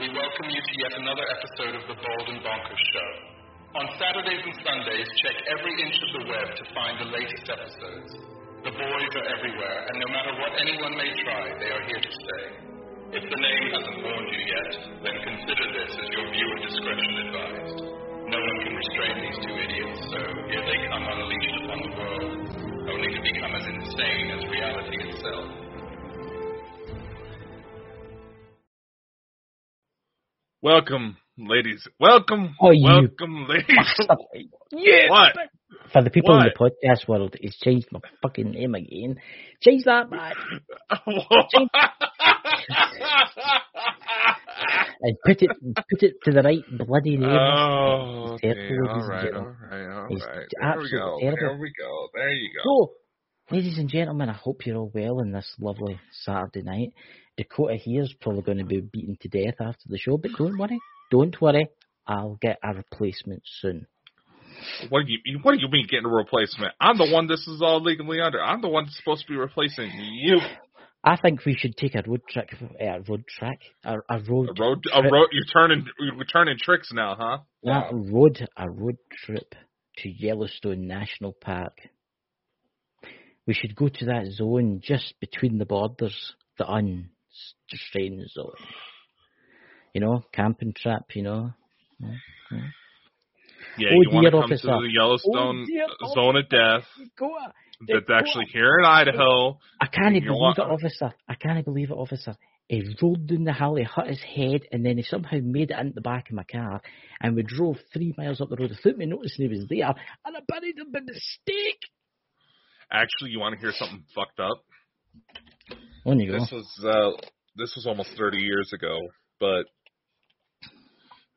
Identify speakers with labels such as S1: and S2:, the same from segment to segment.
S1: we welcome you to yet another episode of the Bald and Bonkers Show. On Saturdays and Sundays, check every inch of the web to find the latest episodes. The boys are everywhere, and no matter what anyone may try, they are here to stay. If the name hasn't warned you yet, then consider this as your viewer discretion advised. No one can restrain these two idiots, so here they come unleashed upon the world, only to become as insane as reality itself.
S2: Welcome, ladies. Welcome.
S3: Oh,
S2: welcome, ladies.
S3: yeah.
S2: What?
S3: For the people in the
S2: What?
S3: podcast world, he's changed my fucking name again. Change that, man. And put it, put it to the right bloody name.
S2: oh, okay.
S3: terrible,
S2: All right, all right, right. There we go.
S3: terrible.
S2: There we go. There you go.
S3: So, ladies and gentlemen, I hope you're all well on this lovely Saturday night. Dakota here's probably going to be beaten to death after the show, but don't worry, don't worry. I'll get a replacement soon.
S2: What do you What do you mean getting a replacement? I'm the one this is all legally under. I'm the one that's supposed to be replacing you.
S3: I think we should take a road trip, uh, road track, a, a road,
S2: A road, a road. You're turning, you're turning tricks now, huh?
S3: That road, a road trip to Yellowstone National Park. We should go to that zone just between the borders, the unrestrained zone. You know, camping trap, you know. Yeah, yeah.
S2: Yeah,
S3: Oh,
S2: you want to
S3: dear
S2: come to
S3: officer.
S2: the Yellowstone
S3: Oh,
S2: zone of death
S3: Go
S2: that's
S3: Go
S2: actually here in Idaho.
S3: I can't
S2: You
S3: believe
S2: want-
S3: it, officer. I can't believe it, officer. He rolled down the hill, he hit his head, and then he somehow made it into the back of my car. And we drove three miles up the road without me noticing he was there. And I buried him by mistake.
S2: Actually, you want to hear something fucked up?
S3: On you go.
S2: This was uh, this was almost 30 years ago, but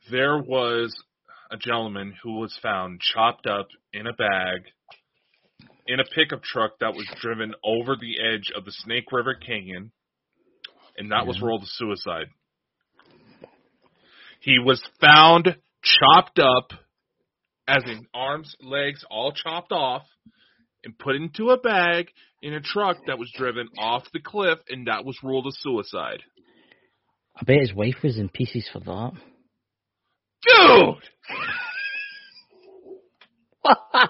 S2: there was a gentleman who was found chopped up in a bag in a pickup truck that was driven over the edge of the Snake River Canyon, and that was ruled a suicide. He was found chopped up, as in arms, legs, all chopped off, and put into a bag in a truck that was driven off the cliff, and that was ruled a suicide.
S3: I bet his wife was in pieces for that.
S2: Dude!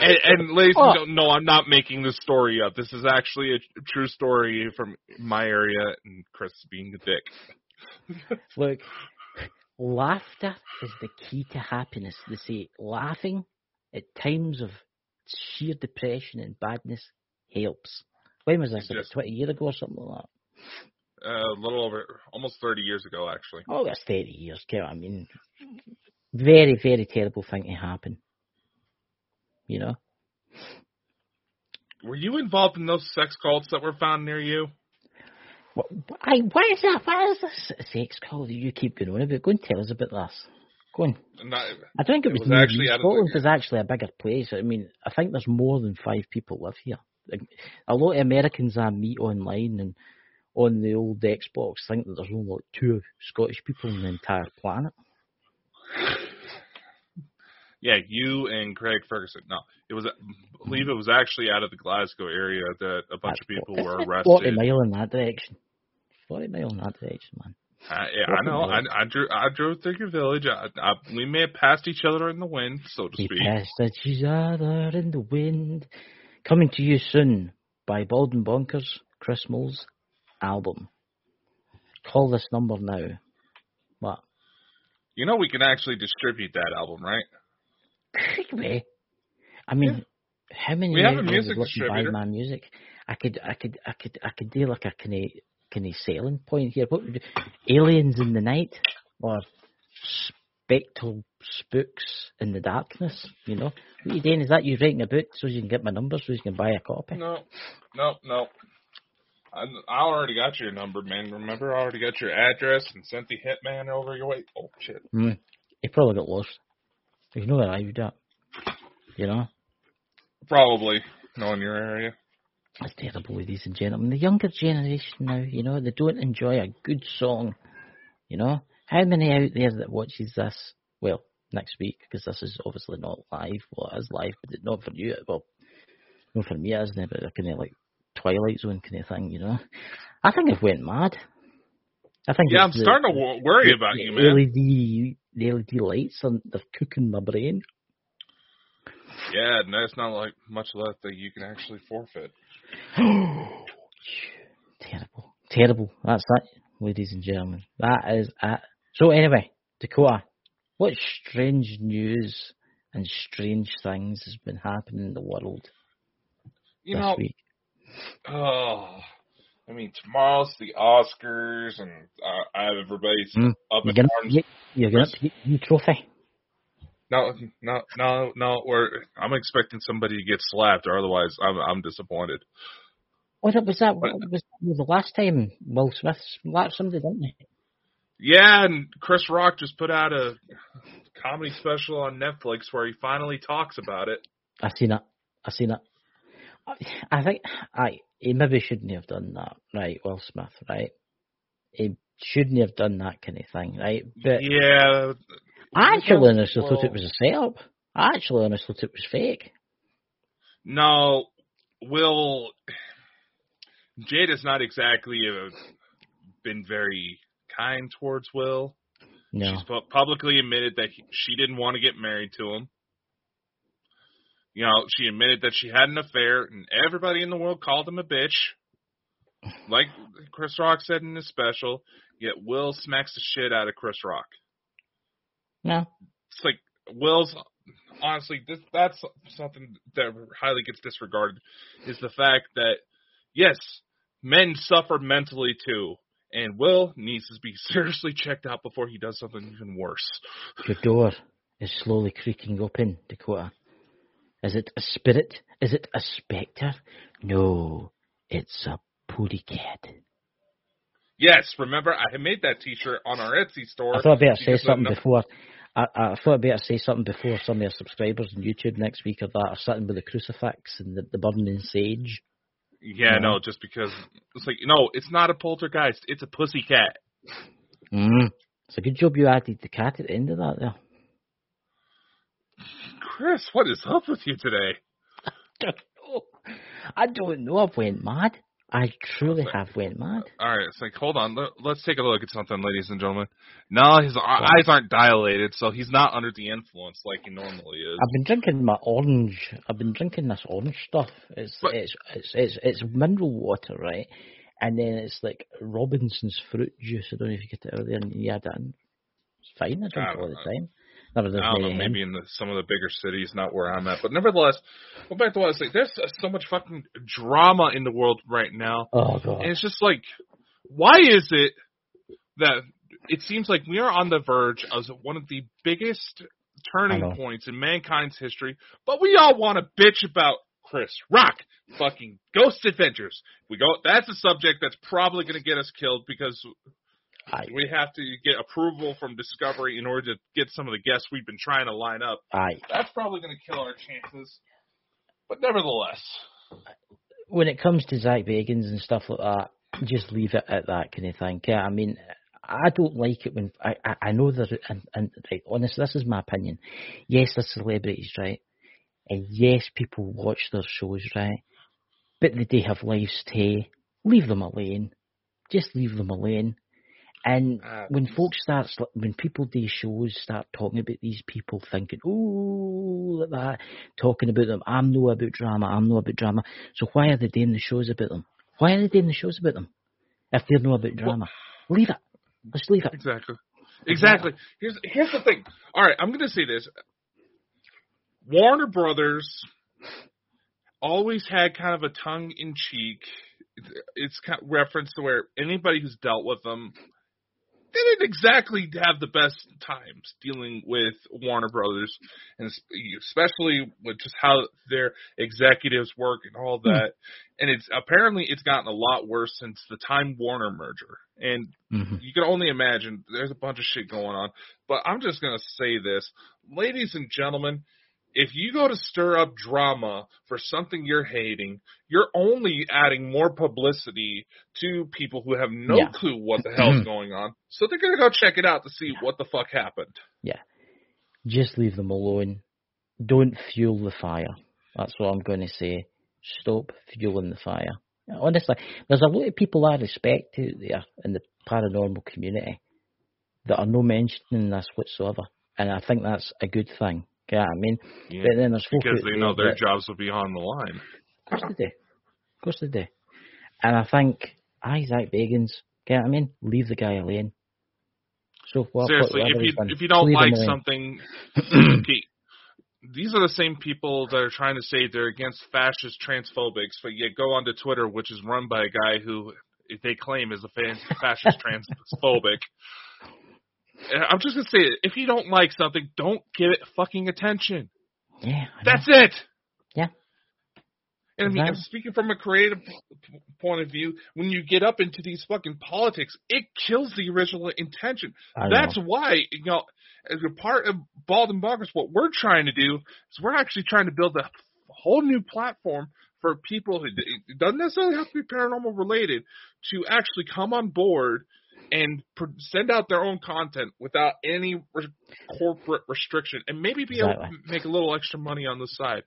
S2: And, and ladies
S3: Oh.
S2: and gentlemen, no, I'm not making this story up. This is actually a true story from my area, and Chris being a dick.
S3: Look, laughter is the key to happiness. They say laughing at times of sheer depression and badness helps. When was this?
S2: Just-
S3: 20 years ago or something like that?
S2: Uh, a little over, almost 30 years ago, actually.
S3: Oh, that's 30 years, Kev. I mean, very, very terrible thing to happen. You know?
S2: Were you involved in those sex cults that were found near you?
S3: What, I, what is that? Why is this sex cult that you keep going on about? Go and tell us about this. Go on.
S2: Not,
S3: I think it
S2: It
S3: was,
S2: was actually
S3: you.
S2: out of the-
S3: Scotland is actually a bigger place. I mean, I think there's more than five people live here. A lot of Americans I meet online and on the old Xbox think that there's only like two Scottish people on the entire planet.
S2: yeah, you and Craig Ferguson. No, it was, I believe it was actually out of the Glasgow area that a bunch of people
S3: what-
S2: were arrested.
S3: 40 mile in that direction. 40 mile in that direction, man.
S2: I, yeah, I know. I, I drew. I drove through your village. I, I, we may have passed each other in the wind, so to
S3: We
S2: speak.
S3: passed each other in the wind. Coming to you soon by Bald and Bonkers, Chris Mole's album. Call this number now. What?
S2: You know, we can actually distribute that album, right?
S3: Could we? I mean, how many
S2: We have a music
S3: to buy
S2: distributor.
S3: my music? I could, I could, I could, I could do like a kind of, kind of selling point here. What aliens in the night or spectral spooks in the darkness? You know, what you doing? Is that you writing a book so you can get my number so you can buy a copy?
S2: No, no, no. I, I already got your number, man. Remember, I already got your address and sent the hitman over your way. Oh shit!
S3: Hmm. He probably got lost. You know where I would at. You know?
S2: Probably knowing your area.
S3: That's terrible, ladies and gentlemen. The younger generation now, you know, they don't enjoy a good song. You know? How many out there that watches this? Well, next week, because this is obviously not live. Well, it is live, but not for you. Well, not for me, isn't it? But a kind of like Twilight Zone kind of thing, you know? I think I've went mad. I think
S2: Yeah, I'm
S3: the-
S2: starting to worry
S3: the-
S2: about
S3: the
S2: you, man.
S3: LED, the LED lights, and they're cooking my brain.
S2: Yeah, and there's not like much left that you can actually forfeit.
S3: terrible, terrible. That's that, ladies and gentlemen. That is it. So anyway, Dakota, what strange news and strange things has been happening in the world
S2: You
S3: this
S2: know,
S3: week?
S2: oh, I mean, tomorrow's the Oscars, and uh, I have everybody's
S3: Hmm.
S2: up
S3: You're
S2: in
S3: gonna,
S2: arms.
S3: you, you're gonna get your trophy.
S2: No, no, no, no. We're, I'm expecting somebody to get slapped, or otherwise, I'm, I'm disappointed.
S3: What was that?
S2: What-
S3: was that the last time Will Smith slapped somebody, didn't he?
S2: Yeah, and Chris Rock just put out a comedy special on Netflix where he finally talks about it.
S3: I seen it. I seen it. I- I think I he maybe shouldn't have done that, right? Will Smith, right? He shouldn't have done that kind of thing, right? But
S2: Yeah,
S3: I actually honestly thought it was a setup. I actually honestly thought it was fake.
S2: No, Will. Jade has not exactly uh, been very kind towards Will.
S3: No,
S2: She's pu- publicly admitted that he, she didn't want to get married to him. You know, she admitted that she had an affair, and everybody in the world called him a bitch. Like Chris Rock said in his special, yet Will smacks the shit out of Chris Rock.
S3: No,
S2: It's like Will's honestly this that's something that highly gets disregarded is the fact that yes, men suffer mentally too. And Will needs to be seriously checked out before he does something even worse.
S3: your door is slowly creaking open, Dakota. Is it a spirit? Is it a spectre? No, it's a pooty cat.
S2: Yes, remember I had made that T-shirt on our Etsy store.
S3: I thought I'd better say something
S2: no-
S3: before. I, I thought I'd better say something before some of your subscribers on YouTube next week are that are sitting with the crucifix and the, the burning sage.
S2: Yeah,
S3: Yeah.
S2: no, just because it's like no, it's not a poltergeist, it's a pussy cat.
S3: Mm. It's a good job you added the cat at the end of that there.
S2: Chris, what is up with you today?
S3: I don't know. I don't know. I've went mad. I truly have went mad.
S2: All right, it's like hold on, let, let's take a look at something, ladies and gentlemen. No, his eye- eyes aren't dilated, so he's not under the influence like he normally is.
S3: I've been drinking my orange. I've been drinking this orange stuff. It's
S2: But-
S3: it's it's it's it's mineral water, right? And then it's like Robinson's fruit juice. I don't know if you get it there and you add it in. It's fine. I drink it all the
S2: know.
S3: Time. Never does
S2: I don't know, maybe in the, some of the bigger cities, not where I'm at, but nevertheless, go back to what I was saying. There's uh, so much fucking drama in the world right now.
S3: Oh god.
S2: And it's just like, why is it that it seems like we are on the verge of one of the biggest turning points in mankind's history, but we all want to bitch about Chris Rock, fucking Ghost Adventures. We go. That's a subject that's probably going to get us killed because
S3: Aye.
S2: we have to get approval from Discovery in order to get some of the guests we've been trying to line up.
S3: Aye.
S2: That's probably going to kill our chances. But nevertheless,
S3: when it comes to Zak Bagans and stuff like that, just leave it at that kind of thing. Yeah, I mean, I don't like it when I I, I know that and, and right, honestly, this is my opinion. Yes, they're celebrities, right? And yes, people watch their shows, right? But they do have lives too. Leave them alone. Just leave them alone. And
S2: Uh,
S3: when folks start, when people do shows, start talking about these people, thinking, "Oh, like that," talking about them. I'm no about drama. I'm no about drama. So why are they doing the shows about them? Why are they doing the shows about them? If they're no about drama, leave it. Let's leave it.
S2: Exactly. Exactly. Here's here's the thing. All right, I'm going to say this. Warner Brothers always had kind of a tongue in cheek. It's kind of reference to where anybody who's dealt with them didn't exactly have the best times dealing with Warner Brothers, and especially with just how their executives work and all that. And it's apparently it's gotten a lot worse since the Time Warner merger. And
S3: hmm
S2: you can only imagine there's a bunch of shit going on. But I'm just gonna say this, ladies and gentlemen, if you go to stir up drama for something you're hating, you're only adding more publicity to people who have no
S3: Yeah.
S2: clue what the hell's mm-hmm. going on. So they're gonna go check it out to see what the fuck happened. Yeah.
S3: Just leave them alone. Don't fuel the fire. That's what I'm going to say. Stop fueling the fire. Honestly, there's a lot of people I respect out there in the paranormal community that are no mentioning this whatsoever, and I think that's a good thing. Yeah, I mean,
S2: Yeah,
S3: but then
S2: because they know their jobs will be on the line.
S3: Of course they do. Of course they do. And I think, Isaac Bagans, get what I mean? Leave the guy alone. So what?
S2: Seriously, if you if you don't like something, okay, these are the same people that are trying to say they're against fascist transphobics, but yet go onto Twitter, which is run by a guy who they claim is a fascist transphobic. I'm just gonna say it. If you don't like something, don't give it fucking attention.
S3: Yeah,
S2: That's it.
S3: Yeah.
S2: And I mean, speaking from a creative point of view, when you get up into these fucking politics, it kills the original intention. That's
S3: know.
S2: why, you know, as a part of Bald and Bonkers, what we're trying to do is we're actually trying to build a whole new platform for people who it doesn't necessarily have to be paranormal related to actually come on board and pr- send out their own content without any re- corporate restriction and maybe be able to make a little extra money on the side.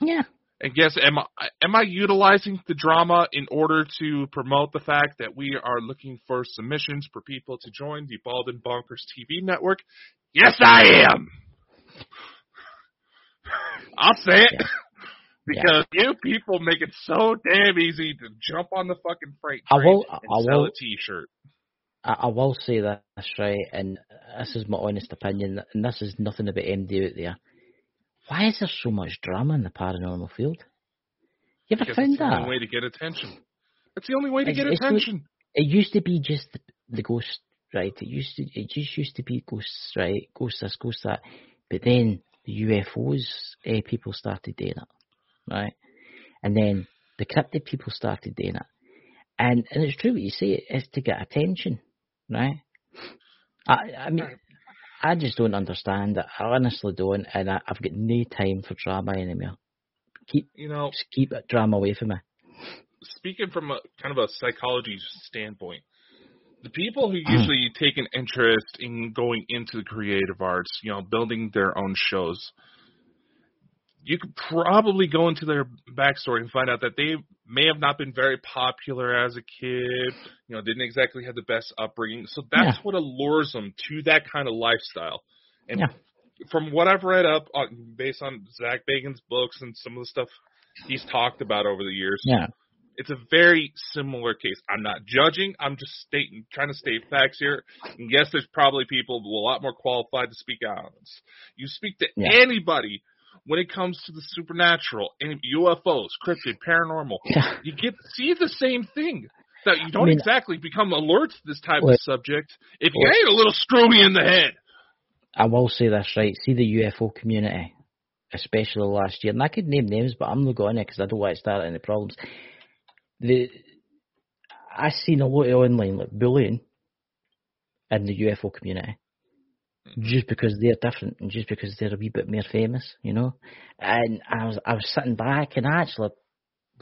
S3: Yeah.
S2: And guess am I am I utilizing the drama in order to promote the fact that we are looking for submissions for people to join the Bald and Bonkers TV network? Yes, I am. I'll say it
S3: Yeah.
S2: because you people make it so damn easy to jump on the fucking freight
S3: I
S2: train
S3: will-
S2: and
S3: I
S2: sell a T-shirt.
S3: I, I will say this right, and this is my honest opinion, and this is nothing about MD out there. Why is there so much drama in the paranormal field? You ever
S2: Because
S3: found
S2: it's the
S3: that?
S2: only way to get attention. That's the only way to
S3: It's-
S2: get
S3: it's the-
S2: attention.
S3: It used to be just the, the ghost, right? It used to, it just used to be ghosts, right? Ghosts this, ghosts that. But then the UFOs, eh, people started doing it, right? And then the cryptid people started doing it. And and it's true what you say, it's to get attention, right? I I mean, I just don't understand it. I honestly don't, and I, I've got no time for drama anymore. Keep
S2: You know,
S3: just keep that drama away from me.
S2: speaking from a kind of a psychology standpoint, the people who usually take an interest in going into the creative arts, you know, building their own shows, you could probably go into their backstory and find out that they may have not been very popular as a kid, you know, didn't exactly have the best upbringing. So that's
S3: Yeah.
S2: what allures them to that kind of lifestyle. And
S3: Yeah.
S2: from what I've read up on, based on Zak Bagan's books and some of the stuff he's talked about over the years,
S3: Yeah,
S2: it's a very similar case. I'm not judging. I'm just stating, trying to state facts here. And yes, there's probably people a lot more qualified to speak out on this. You speak to
S3: Yeah.
S2: anybody when it comes to the supernatural, and UFOs, cryptid, paranormal,
S3: yeah.
S2: you get see the same thing. That you don't
S3: mean-
S2: exactly become alert to this type of subject if you ain't a little screwy in the head.
S3: I will say this right. See the UFO community, especially last year, and I could name names, but I'm not going to because I don't want to start any problems. The I seen a lot of online like bullying in the UFO community, just because they're different and just because they're a wee bit more famous, you know. And I was I was sitting back and I actually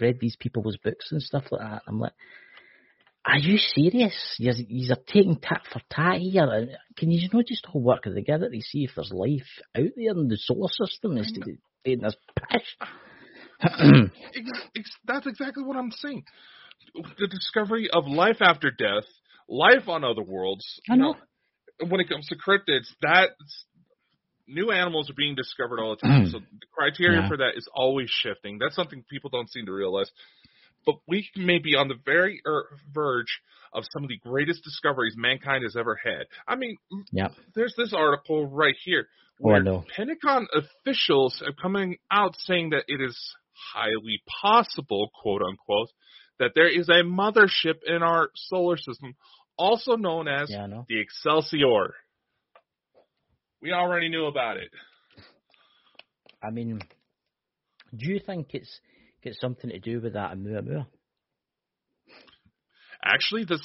S3: read these people's books and stuff like that. I'm like. Are you serious? You're, you're taking tat for tat here. And Can you not just all work together to see if there's life out there in the solar system instead of doing this pish?
S2: That's exactly what I'm saying. The discovery of life after death, life on other worlds.
S3: I
S2: you
S3: know.
S2: When it comes to cryptids, that's new animals are being discovered all the time. so the criteria
S3: Yeah.
S2: for that is always shifting. That's something people don't seem to realize. But we may be on the very er- verge of some of the greatest discoveries mankind has ever had. I mean,
S3: Yeah.
S2: there's this article right here
S3: Oh,
S2: where
S3: know.
S2: Pentagon officials are coming out saying that it is highly possible, quote unquote, that there is a mothership in our solar system, also known as
S3: Yeah,
S2: the Excelsior. We already knew about it.
S3: I mean, do you think it's got something to do with that Oumuamua?
S2: Actually, this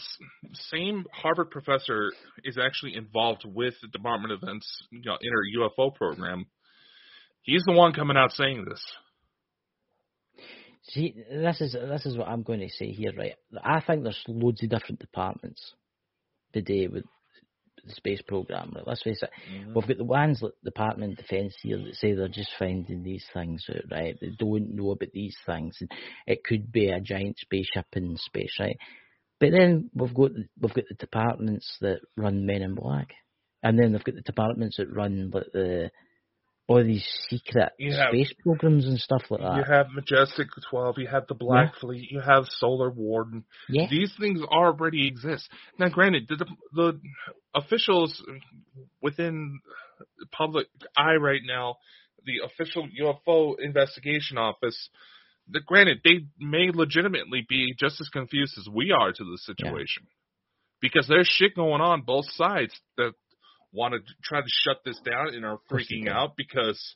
S2: same Harvard professor is actually involved with the Department of Defense you know, inner UFO program. He's the one coming out saying this.
S3: See, this is this is what I'm going to say here, right? I think there's loads of different departments today with the space program. Let's face it.
S2: Mhm.
S3: We've got the ones like Department of Defence here that say they're just finding these things out, right? They don't know about these things, and it could be a giant spaceship in space, right? But then we've got we've got the departments that run Men in Black, and then they've got the departments that run like the all these secret
S2: have-
S3: space programs and stuff like that.
S2: You have Majestic 12, you have the Black Fleet, you have Solar Warden.
S3: Yeah,
S2: These things already exist. Now, granted, the, the officials within public eye right now, the official UFO investigation office, the, granted, they may legitimately be just as confused as we are to the situation. Because there's shit going on both sides that want to try to shut this down and are freaking out because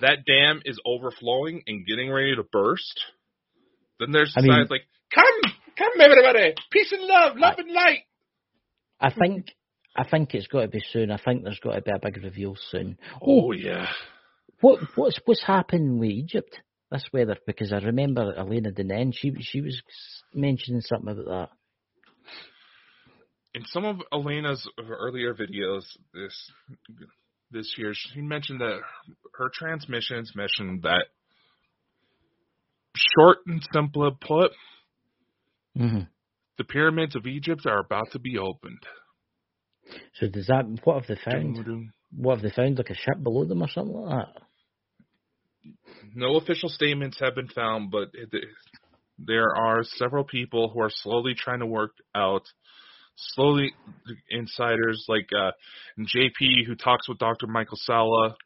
S2: that dam is overflowing and getting ready to burst. Then there's
S3: I
S2: the
S3: mean-
S2: like, come, come everybody, peace and love, love and light.
S3: I think I think it's got to be soon. I think there's got to be a big reveal soon.
S2: Oh, oh yeah.
S3: What what's what's happening with Egypt this weather? Because I remember Elena Danaan, she she was mentioning something about that.
S2: In some of Elena's earlier videos this this year, she mentioned that her transmissions mentioned that short and simple put,
S3: hmm
S2: the pyramids of Egypt are about to be opened.
S3: So does that what have they found?
S2: Doo-doo.
S3: What have they found? Like a ship below them or something like that?
S2: No official statements have been found, but it, there are several people who are slowly trying to work out. Slowly, insiders like uh, JP, who talks with Dr. Michael Salla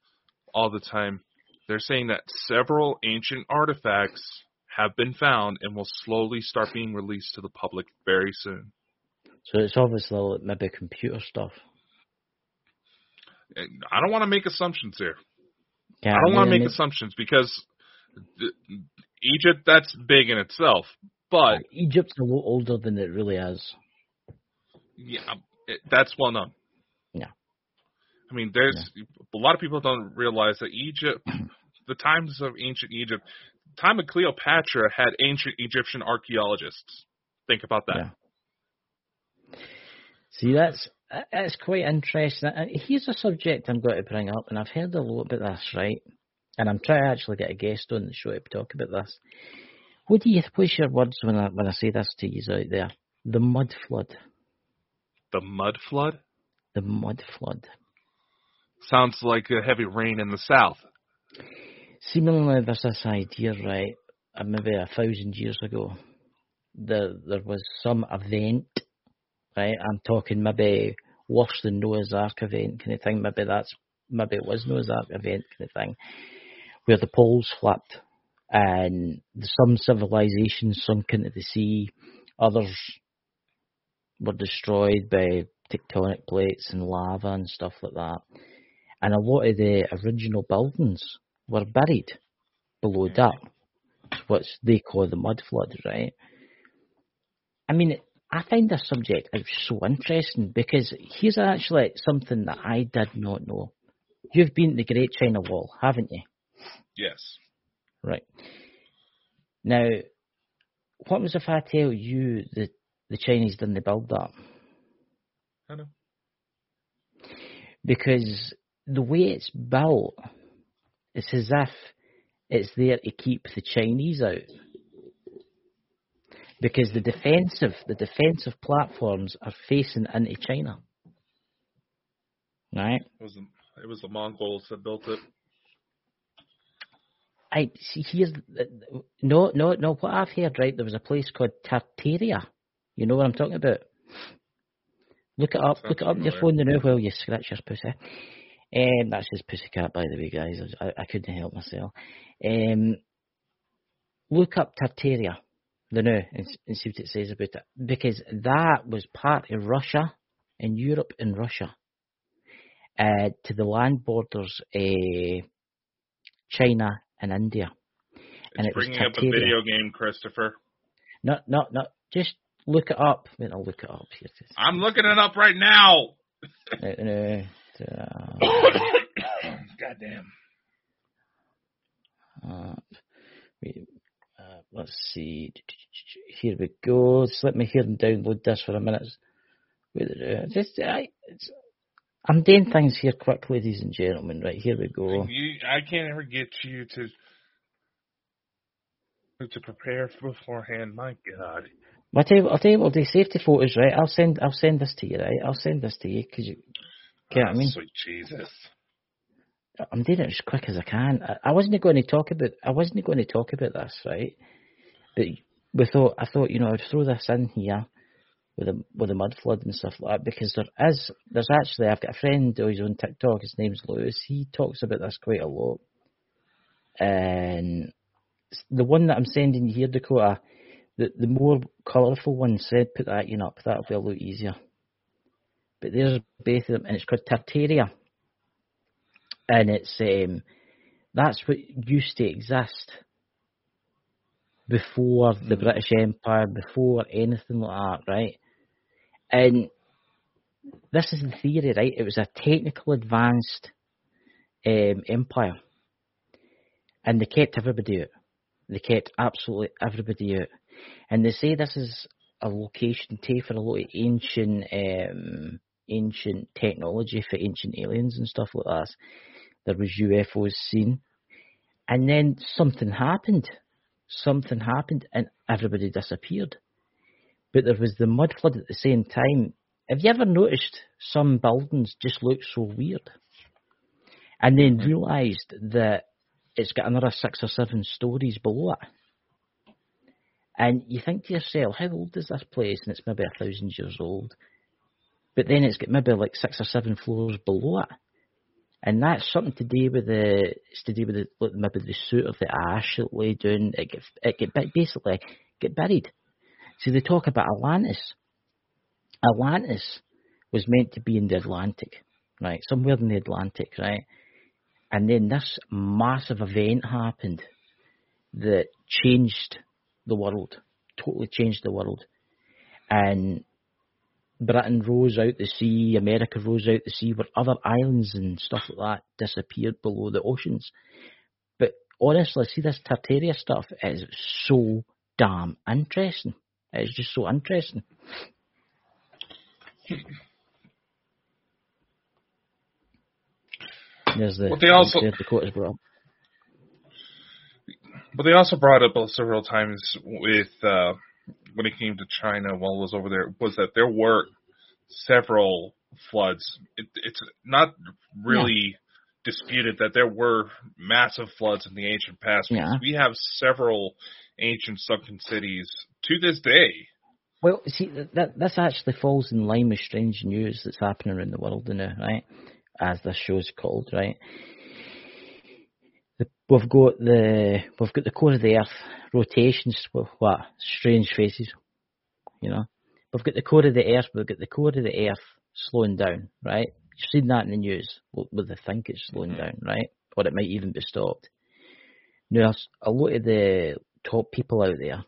S2: all the time, they're saying that several ancient artifacts have been found and will slowly start being released to the public very soon.
S3: So it's obviously like maybe computer stuff.
S2: I don't want to make assumptions here.
S3: Yeah,
S2: I don't want to
S3: mean,
S2: make assumptions because th- Egypt, that's big in itself. But
S3: Egypt's a lot older than it really is.
S2: Yeah, um, it, that's well known.
S3: Yeah.
S2: I mean, there's a lot of people don't realize that Egypt, the times of ancient Egypt, time of Cleopatra had ancient Egyptian archaeologists. Think about that.
S3: Yeah. See, that's that's quite interesting. Here's a subject I'm going to bring up, and I've heard a lot about this, right? And I'm trying to actually get a guest on the show to talk about this. What do you? What's your words when I when I say this to you out there? The mud flood.
S2: The mud flood
S3: The mud flood.
S2: sounds like a heavy rain in the south.
S3: Seemingly, there's this idea, right? uh, Maybe a thousand years ago, there there was some event, right? I'm talking maybe worse than Noah's Ark event kind of thing. Maybe that's maybe it was Noah's Ark event kind of thing, where the poles flipped and some civilizations sunk into the sea, others were destroyed by tectonic plates and lava and stuff like that. And a lot of the original buildings were buried below hmm. that, what they call the mud flood, right? I mean, I find this subject is so interesting because here's actually something that I did not know. You've been to the Great China Wall, haven't you?
S2: Yes.
S3: Right. Now, what was if I tell you that the Chinese didn't build that?
S2: I know.
S3: Because the way it's built, it's as if it's there to keep the Chinese out. Because the defensive, the defensive platforms are facing into China. Right?
S2: It was the, it was the Mongols that built it.
S3: I see. Here's no, no, no. What I've heard, right? There was a place called Tartaria. You know what I'm talking about? Look it up.
S2: Sounds
S3: look it up on your phone now while you scratch your pussy. Um, that's his pussy cat, by the way, guys. I, I couldn't help myself. Um, look up Tartaria, the now, and, and see what it says about it. Because that was part of Russia and Europe and Russia. Uh, to the land borders, uh, China and India. And
S2: It's
S3: it was
S2: bringing up a video game, Christopher.
S3: No, no, no. Just look it up. Wait, I'll look it up here.
S2: I'm looking it up right now.
S3: Uh, uh, uh,
S2: Goddamn.
S3: uh, uh, let's see. Here we go. Just let me hear and download this for a minute. Uh, just I, I'm doing things here quick, ladies and gentlemen. Right, here we go.
S2: You, I can't ever get you to to prepare beforehand. My God.
S3: I'll tell you, I'll tell you what, I'll do safety photos, right? I'll send, I'll send this to you, right? I'll send this to you because you, get what I
S2: Oh,
S3: mean?
S2: Sweet Jesus.
S3: I'm doing it as quick as I can. I, I wasn't going to talk about, I wasn't going to talk about this, right? But we thought, I thought, you know, I'd throw this in here with the with the mud flood and stuff like that because there is, there's actually, I've got a friend who's on TikTok. His name's Lewis. He talks about this quite a lot, and the one that I'm sending you here, Dakota, the the more colourful one said, put that in up. That'll be a lot easier. But there's both of them, and it's called Tartaria, and it's um, that's what used to exist before the British Empire, before anything like that, right? And this is the theory, right? It was a technical advanced um, empire, and they kept everybody out. They kept absolutely everybody out. And they say this is a location too for a lot of ancient um, ancient technology for ancient aliens and stuff like that. There was UFOs seen. And then something happened. Something happened and everybody disappeared. But there was the mud flood at the same time. Have you ever noticed some buildings just look so weird? And then realised that it's got another six or seven stories below it. And you think to yourself, how old is this place? And it's maybe a thousand years old. But then it's got maybe like six or seven floors below it. And that's something to do with the, it's to do with the, maybe the suit of the ash that lay down. It get, it get ba- basically get buried. So they talk about Atlantis. Atlantis was meant to be in the Atlantic, right? Somewhere in the Atlantic, right? And then this massive event happened that changed the world, totally changed the world. And Britain rose out the sea, America rose out the sea, where other islands and stuff like that disappeared below the oceans. But honestly, see this Tartaria stuff is so damn interesting. It's just so interesting. There's the
S2: Well, they also-
S3: there Dakota's brought up.
S2: But they also brought up several times with uh, when it came to China while I was over there was that there were several floods. It, it's not really disputed that there were massive floods in the ancient past. because
S3: Yeah.
S2: We have several ancient sunken cities to this day.
S3: Well, see, that, that this actually falls in line with strange news that's happening around the world now, right? As this show's called, right? We've got the we've got the core of the Earth rotations. Well, what strange faces, you know? We've got the core of the Earth. We've got the core of the Earth slowing down, right? You've seen that in the news. Well, they think it's slowing
S2: Mhm.
S3: down, right? Or it might even be stopped. Now, a lot of the top people out there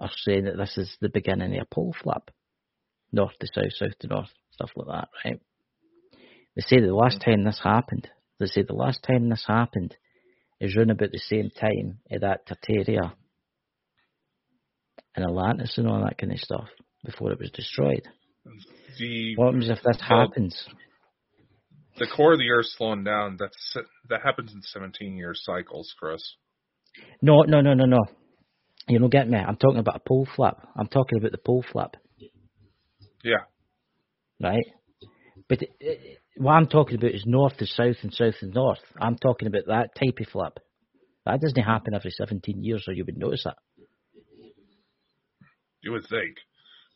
S3: are saying that this is the beginning of a pole flip. North to south, south to north, stuff like that, right? They say the last time this happened, they say the last time this happened is round about the same time of that Tartaria and Atlantis and all that kind of stuff before it was destroyed.
S2: The
S3: What happens if this
S2: Well,
S3: happens?
S2: the core of the earth slowing down. That's that happens in 17 year cycles, Chris.
S3: No, no, no, no, no. You don't get me. I'm talking about a pole flip. I'm talking about the pole flip.
S2: Yeah.
S3: right? But it, it, what I'm talking about is north to south and south to north. I'm talking about that type of flip. That doesn't happen every 17 years, or you would notice that.
S2: You would think.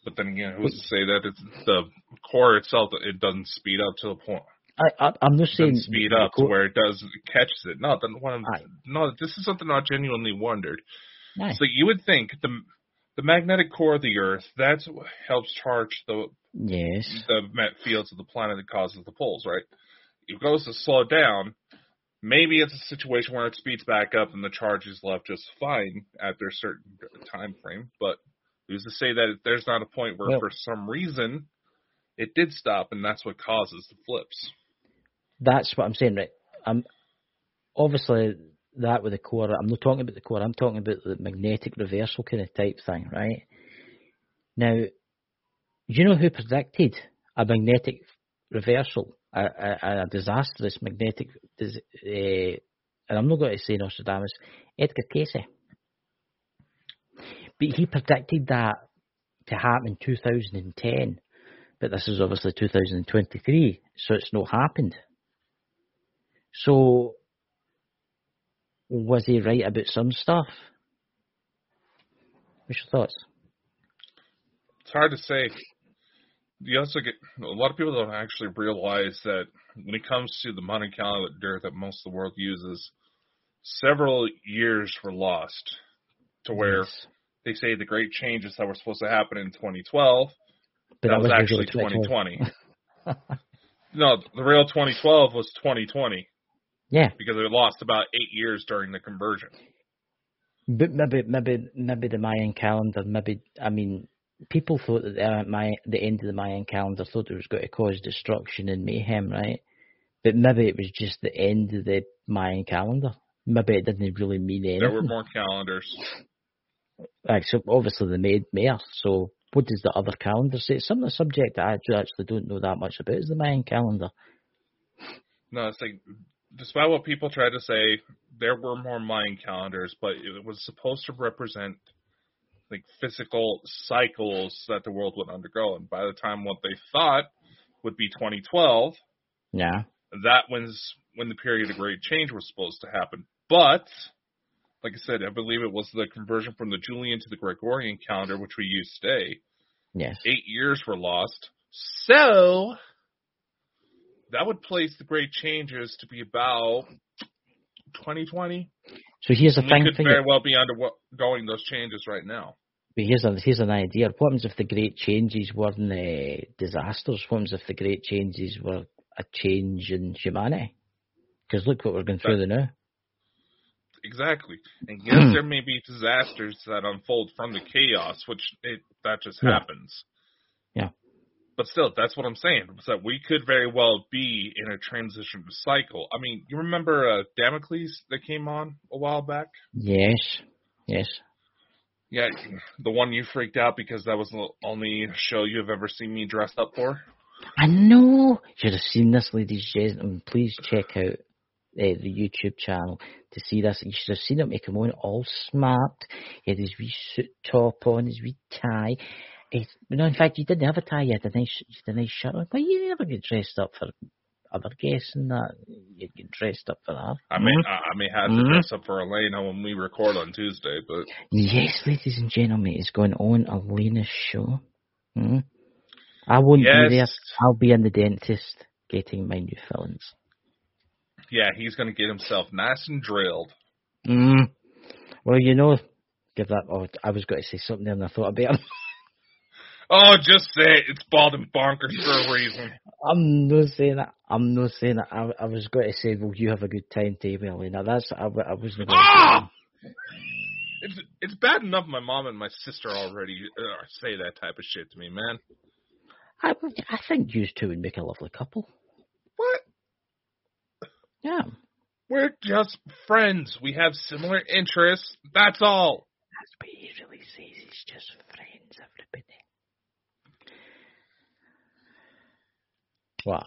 S2: But then again, who's to say that it's the core itself? It doesn't speed up to the point.
S3: I, I, I'm not saying
S2: speed up to where it does it catches it. No, then I'm,
S3: Aye.
S2: no, this is something I genuinely wondered.
S3: Aye.
S2: So you would think the the magnetic core of the Earth that's what helps charge the
S3: Yes.
S2: the met fields of the planet that causes the poles, right? It goes to slow down. Maybe it's a situation where it speeds back up and the charge is left just fine after a certain time frame. But who's to say that there's not a point where,
S3: Well-
S2: for some reason, it did stop and that's what causes the flips?
S3: That's what I'm saying, right? I'm obviously that with the core. I'm not talking about the core. I'm talking about the magnetic reversal kind of type thing, right? Now, do you know who predicted a magnetic reversal a, a, a disastrous magnetic, uh, and I'm not going to say Nostradamus, Edgar Cayce. But he predicted that to happen in 2010, but this is obviously 2023, so it's not happened. So, was he right about some stuff? What's your thoughts?
S2: It's hard to say. You also get a lot of people don't actually realize that when it comes to the modern calendar that most of the world uses, several years were lost to where
S3: Yes.
S2: they say the great changes that were supposed to happen in 2012
S3: But
S2: that was actually 2020. no, the real 2012 was 2020
S3: Yeah,
S2: because it lost about eight years during the conversion.
S3: but maybe, maybe, maybe the Mayan calendar. Maybe I mean, people thought that the, uh, my, the end of the Mayan calendar thought it was going to cause destruction and mayhem, right? But maybe it was just the end of the Mayan calendar. Maybe it didn't really mean anything.
S2: There were more calendars.
S3: Like, so obviously they made more. So what does the other calendar say? Some of the subject that I actually- actually don't know that much about is the Mayan calendar.
S2: No, it's like, despite what people try to say, there were more Mayan calendars, but it was supposed to represent like physical cycles that the world would undergo. And by the time what they thought would be 2012,
S3: Yeah.
S2: that was when the period of great change was supposed to happen. But, like I said, I believe it was the conversion from the Julian to the Gregorian calendar, which we use today.
S3: Yes.
S2: Eight years were lost. So, that would place the great changes to be about 2020.
S3: So here's the
S2: we
S3: thing.
S2: could
S3: thing
S2: very well be undergoing those changes right now.
S3: But here's a, here's an idea. What happens if the great changes weren't uh, disasters? What happens if the great changes were a change in humanity? Because look what we're going through now.
S2: Exactly. And yes, there may be disasters that unfold from the chaos, which it, that just
S3: Yeah.
S2: happens.
S3: Yeah.
S2: But still, that's what I'm saying. Is that we could very well be in a transition cycle. I mean, you remember uh, Damocles that came on a while back?
S3: Yes, yes.
S2: Yeah, the one you freaked out because that was the only show you've ever seen me dressed up for.
S3: I know. You should have seen this, ladies and gentlemen. Please check out uh, the YouTube channel to see this. You should have seen him. He come on all smart. He had his wee suit top on, his wee tie. He, no, in fact, you didn't have a tie. You had a nice, you had a nice shirt on. But you never get dressed up for other guests and that. you'd get dressed up for that.
S2: I may I, I may have to dress up for Elena when we record on Tuesday, but
S3: Yes, ladies and gentlemen, it's going on Elena's show. Hmm? I won't be there. I'll be in the dentist getting my new fillings.
S2: yeah, he's gonna get himself nice and drilled.
S3: Mm. Well, you know, give that. Oh, I was going to say something there and I thought about it.
S2: Oh, just say it. It's bald and bonkers for a reason.
S3: I'm not saying that. I'm not saying that. I, I was going to say, well, you have a good time, Dave Elena. That's I going to
S2: Ah! It's it's bad enough my mom and my sister already uh, say that type of shit to me, man.
S3: I, I think you two would make a lovely couple.
S2: What?
S3: Yeah.
S2: We're just friends. We have similar interests. That's all.
S3: That's what he really says. He's just friends, everybody. What?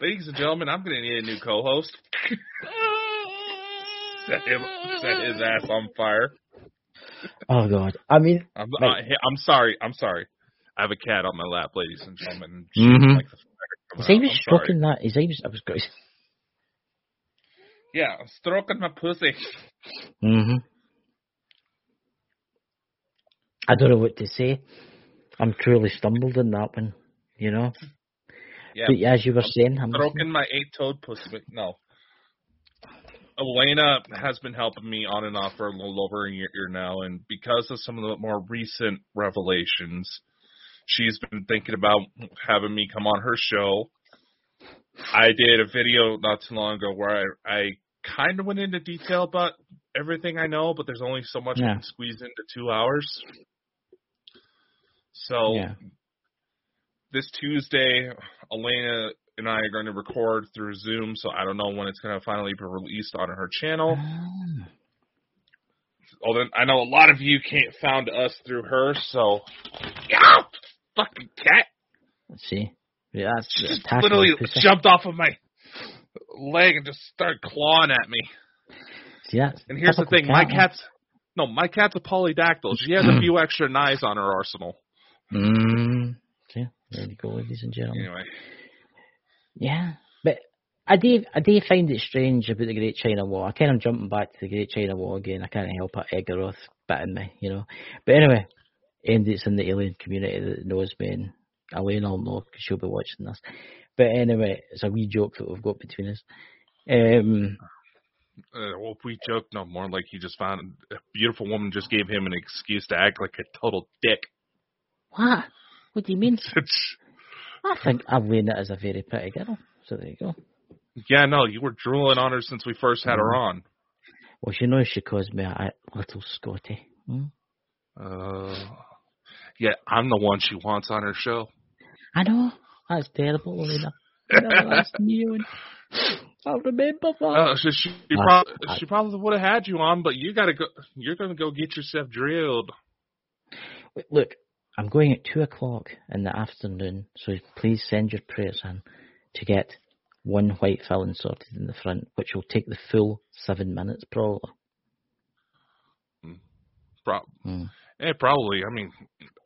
S2: Ladies and gentlemen, I'm gonna need a new co-host. set him, set his ass on fire.
S3: Oh, God. I mean,
S2: I'm,
S3: Right.
S2: I, I'm sorry. I'm sorry. I have a cat on my lap, ladies and gentlemen. and she's
S3: Mhm.
S2: like the fire
S3: is
S2: coming
S3: he
S2: out.
S3: was
S2: I'm
S3: stroking that? Is he was, I was going
S2: Yeah, I'm stroking my pussy.
S3: hmm I don't know what to say. I'm truly stumbled in that one, you know.
S2: Yeah,
S3: But as you were saying, I'm
S2: stroking my eight-toed pussy. But no. Elena has been helping me on and off for a little over a year now, and because of some of the more recent revelations, she's been thinking about having me come on her show. I did a video not too long ago where I, I kind of went into detail about everything I know, but there's only so much I can squeeze into two hours. So
S3: yeah.
S2: This Tuesday, Elena and I are going to record through Zoom, so I don't know when it's going to finally be released on her channel.
S3: Ah.
S2: Although I know a lot of you can't found us through her, so yeah, fucking cat.
S3: Let's see. Yeah, that's
S2: She just literally jumped off of my leg and just started clawing at me.
S3: That's
S2: And here's the thing, my
S3: cat, man.
S2: cat's no, my cat's a polydactyl. She has a few extra knives on her arsenal.
S3: Mm. See, there you go, ladies and gentlemen.
S2: Anyway,
S3: Yeah, but I do, I do find it strange about the Great China Wall. I kind of jumping back to the Great China Wall again. I can't help it. Egoroth bit in me, you know. But anyway, and it's in the alien community that knows me, and Elaine will know because she'll be watching this. But anyway, it's a wee joke that we've got between us. Um,
S2: uh, well, we joke no more. Like he just found a beautiful woman, just gave him an excuse to act like a total dick.
S3: what? What do you mean? I think Elaine is a very pretty girl. So there you go.
S2: yeah, no, you were drooling on her since we first had her on.
S3: Well, she knows she calls me a, a little Scotty. Hmm?
S2: Uh, yeah, I'm the one she wants on her show.
S3: I know. That's terrible, Elena. No, that's new. I remember that.
S2: Uh, she she, prob- she probably would have had you on, but you gotta go. You're gonna go get yourself drilled.
S3: Look, I'm going at two o'clock in the afternoon, so please send your prayers in to get one white filling sorted in the front, which will take the full seven minutes probably.
S2: Pro-
S3: Hmm.
S2: eh, probably. I mean,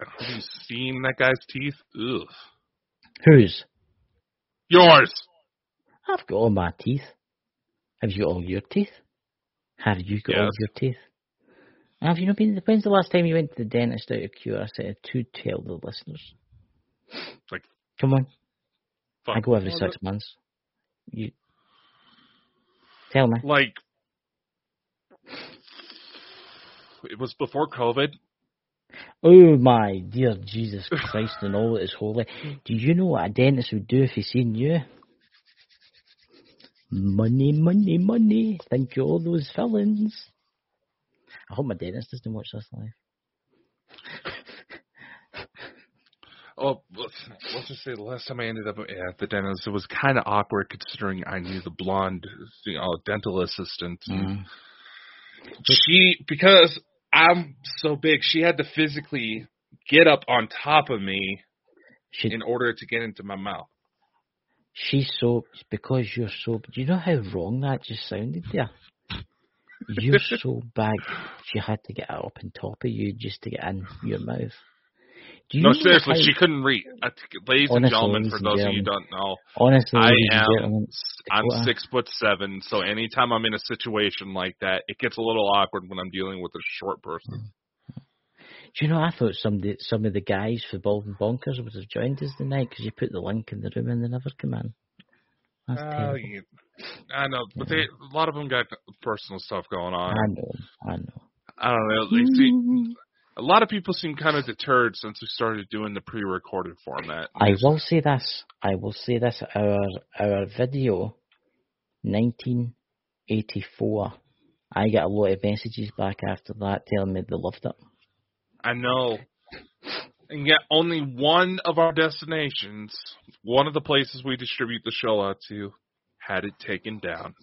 S2: have you seen that guy's teeth? Ugh.
S3: Whose?
S2: Yours.
S3: I've got all my teeth. Have you got all your teeth? Have you got all your teeth? Have you not been? When's the last time you went to the dentist out of curiosity to tell the listeners?
S2: Like,
S3: Come on,
S2: Fuck.
S3: I go every
S2: Well,
S3: six months. You tell me.
S2: Like, it was before COVID.
S3: Oh my dear Jesus Christ and all that is holy. Do you know what a dentist would do if he seen you? Money, money, money. Thank you all those fillings. I hope my dentist doesn't watch this live.
S2: Oh, let's, let's just say the last time I ended up at the dentist, it was kind of awkward considering I knew the blonde, you know, dental assistant.
S3: Mm.
S2: She, because I'm so big, she had to physically get up on top of me
S3: She,
S2: in order to get into my mouth.
S3: she's so, because you're so, do you know how wrong that just sounded there? You're so big, she had to get up on top of you just to get in your mouth. Do you
S2: No, seriously,
S3: how-
S2: she couldn't read. I think- Ladies and gentlemen, for
S3: and
S2: those of you who don't know,
S3: Honestly,
S2: I am I'm six foot seven, so anytime I'm in a situation like that, it gets a little awkward when I'm dealing with a short person. Hmm.
S3: Do you know, I thought some of the, some of the guys for Bald and Bonkers would have joined us tonight because you put the link in the room and they never come in. That's
S2: Oh,
S3: terrible.
S2: you- I know, but they a lot of them got personal stuff going on.
S3: I know, I know.
S2: I don't know. They see, a lot of people seem kind of deterred since we started doing the pre-recorded format.
S3: I will say this. I will say this. Our our video, 1984. I got a lot of messages back after that telling me they loved it.
S2: I know. And yet, only one of our destinations, one of the places we distribute the show out to, had it taken down.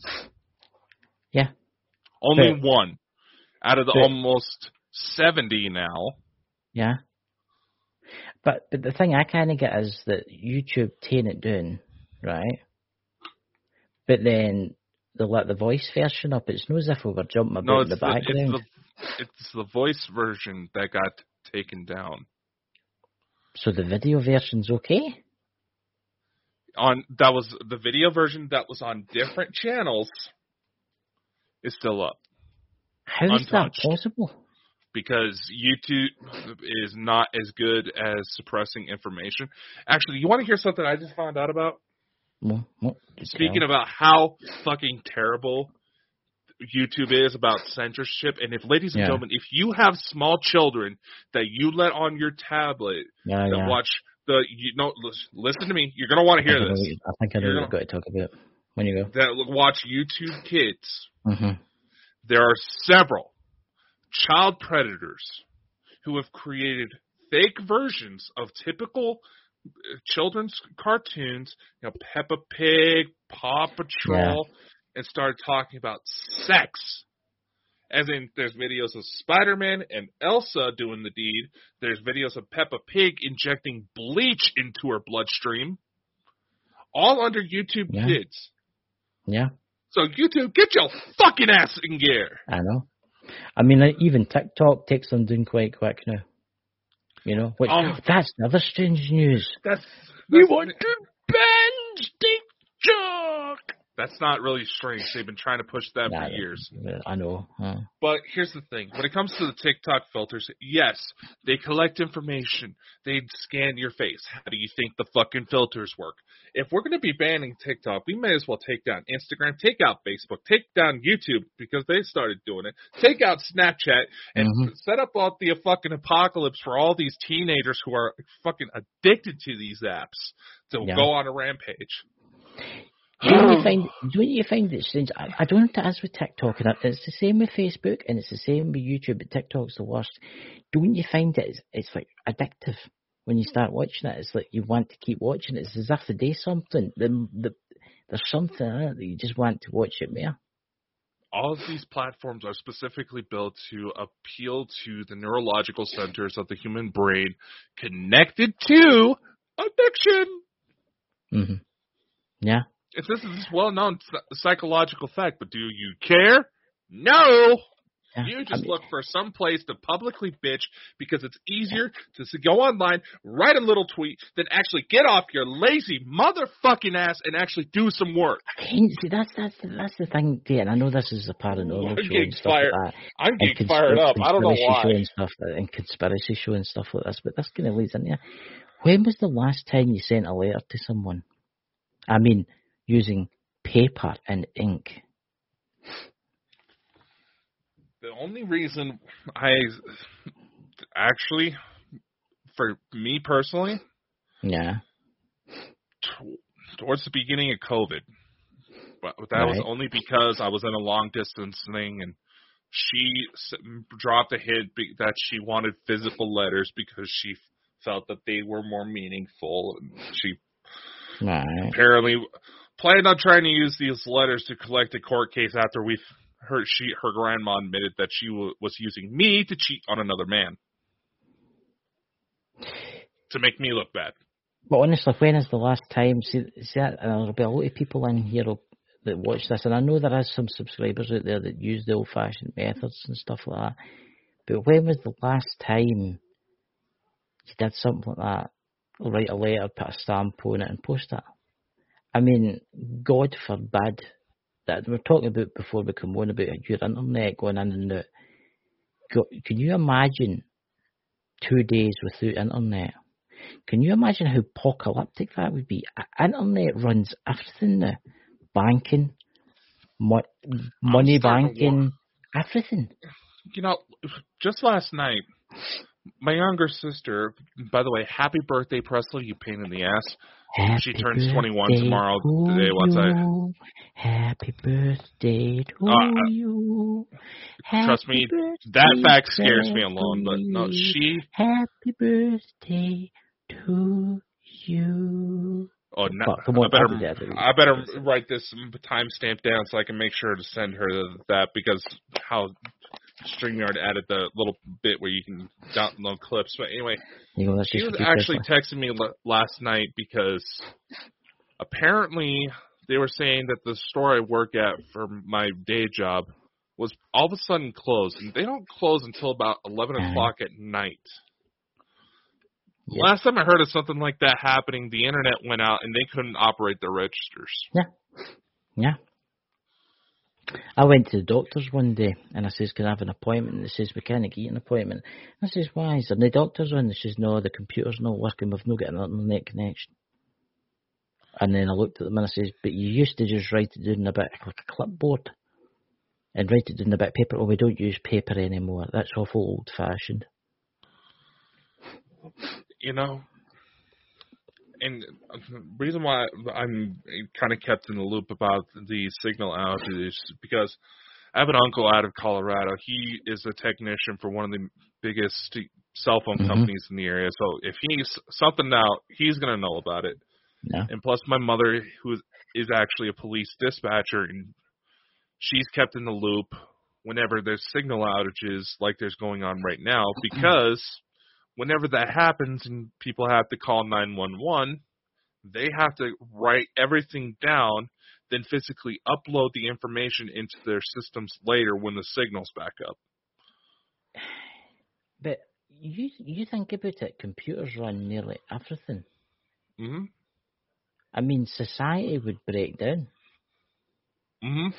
S3: Yeah.
S2: Only
S3: But-
S2: one out of the
S3: but-
S2: almost 70 now.
S3: Yeah. But but the thing I kind of get is that YouTube tane it down, right? But then they let the voice version up. It's not as if we were jumping about
S2: No,
S3: in the
S2: the, it's
S3: background.
S2: the it's the voice version that got taken down.
S3: So the video version's okay.
S2: On that was the video version that was on different channels is still up.
S3: How is that possible?
S2: because YouTube is not as good as suppressing information. Actually, you want to hear something I just found out about?
S3: Well, well,
S2: Speaking about how fucking terrible YouTube is about censorship, and if, ladies and
S3: Yeah.
S2: gentlemen, if you have small children that you let on your tablet
S3: yeah,
S2: that
S3: yeah.
S2: watch the, you know, lis- listen to me, you're gonna want to hear
S3: I
S2: this.
S3: I think I know
S2: You're
S3: what you've got to talk about when you go.
S2: That watch YouTube Kids,
S3: hmm
S2: there are several child predators who have created fake versions of typical uh, children's cartoons, you know, Peppa Pig, Paw Patrol, and started talking about sex. As in, there's videos of Spider-Man and Elsa doing the deed. There's videos of Peppa Pig injecting bleach into her bloodstream. all under YouTube
S3: Yeah.
S2: Kids.
S3: Yeah,
S2: So YouTube, get your fucking ass in gear.
S3: I know. I mean, even TikTok takes them doing quite quick now. You know, which,
S2: Oh.
S3: that's another strange news.
S2: That's,
S3: We want to ban TikTok.
S2: That's not really strange. They've been trying to push that
S3: Nah,
S2: for years.
S3: I know. huh.
S2: But here's the thing: when it comes to the TikTok filters, yes, they collect information. They scan your face. How do you think the fucking filters work? If we're going to be banning TikTok, we may as well take down Instagram, take out Facebook, take down YouTube because they started doing it. Take out Snapchat and
S3: Mhm.
S2: set up all the fucking apocalypse for all these teenagers who are fucking addicted to these apps to
S3: Yeah.
S2: go on a rampage.
S3: Don't you find? Don't you find it strange? I, I don't know if it is with TikTok, and it's the same with Facebook, and it's the same with YouTube. But TikTok's the worst. Don't you find it? It's, it's like addictive when you start watching it. It's like you want to keep watching it. It's as if the day something. The, the, there's something in it that you just want to watch it more.
S2: all of these platforms are specifically built to appeal to the neurological centers of the human brain connected to addiction.
S3: Mm-hmm. Yeah.
S2: If this is a well-known psy- psychological fact, but do you care? No. You
S3: I
S2: just
S3: mean,
S2: look for some place to publicly bitch because it's easier to go online, write a little tweet, than actually get off your lazy motherfucking ass and actually do some work.
S3: See, that's that's the, that's the thing, yeah, and I know this is a paranormal
S2: I'm
S3: show
S2: getting
S3: and stuff
S2: fired.
S3: like that.
S2: I'm getting fired up. I don't know why.
S3: show and stuff uh, and conspiracy show and stuff like this, but this kind of leads into. When was the last time you sent a letter to someone? I mean, using paper and ink.
S2: The only reason I actually, for me personally,
S3: Yeah.
S2: t- towards the beginning of COVID, but that was only because I was in a long distance thing and she s- dropped a hint that she wanted physical letters because she felt that they were more meaningful. And she
S3: Right.
S2: apparently planned on trying to use these letters to collect a court case after we her she her grandma admitted that she w- was using me to cheat on another man to make me look bad.
S3: But honestly, when is the last time? See, see that, and there'll be a lot of people in here that watch this, and I know there is some subscribers out there that use the old-fashioned methods and stuff like that. But when was the last time you did something like that? Write a letter, put a stamp on it, and post it. I mean, God forbid that we we're talking about before we come on about your internet going in and out. Go- Can you imagine two days without internet? Can you imagine how apocalyptic that would be? Internet runs everything now. Banking, mo- money banking, everything.
S2: You know, just last night, my younger sister. By the way, happy birthday, Presley! You pain in the ass. She turns 21 tomorrow
S3: to
S2: today once I-
S3: Happy birthday to
S2: Uh, I-
S3: you.
S2: Trust me, That fact scares me alone. But no, she.
S3: Happy birthday to you.
S2: Oh, no,
S3: Well, come on,
S2: I better.
S3: I'll do that.
S2: I better write this timestamp down so I can make sure to send her that because how StreamYard added the little bit where you can download clips. But anyway, she was actually texting me l- last night because apparently they were saying that the store I work at for my day job was all of a sudden closed, and they don't close until about eleven
S3: Mhm.
S2: o'clock at night.
S3: Yeah.
S2: Last time I heard of something like that happening, the internet went out and they couldn't operate the registers.
S3: Yeah. Yeah. I went to the doctor's one day and I says, Can I have an appointment? And they says, We can't get an appointment. I says, Why? Is there no doctors on? They says, No, the computer's not working, we've not got an internet connection. And then I looked at them and I says, But you used to just write it down in a bit like a clipboard and write it down in a bit of paper. Oh, we don't use paper anymore. That's awful old fashioned.
S2: you know and the reason why I'm kind of kept in the loop about the signal outages is because I have an uncle out of Colorado. He is a technician for one of the biggest cell phone
S3: Mhm.
S2: companies in the area. So if he's something out, he's going to know about it.
S3: Yeah.
S2: And plus, my mother, who is, is actually a police dispatcher, and she's kept in the loop whenever there's signal outages like there's going on right now because whenever that happens and people have to call 911, they have to write everything down, then physically upload the information into their systems later when the signal's back up.
S3: But you you think about it, computers run nearly everything.
S2: hmm
S3: I mean, society would break down.
S2: hmm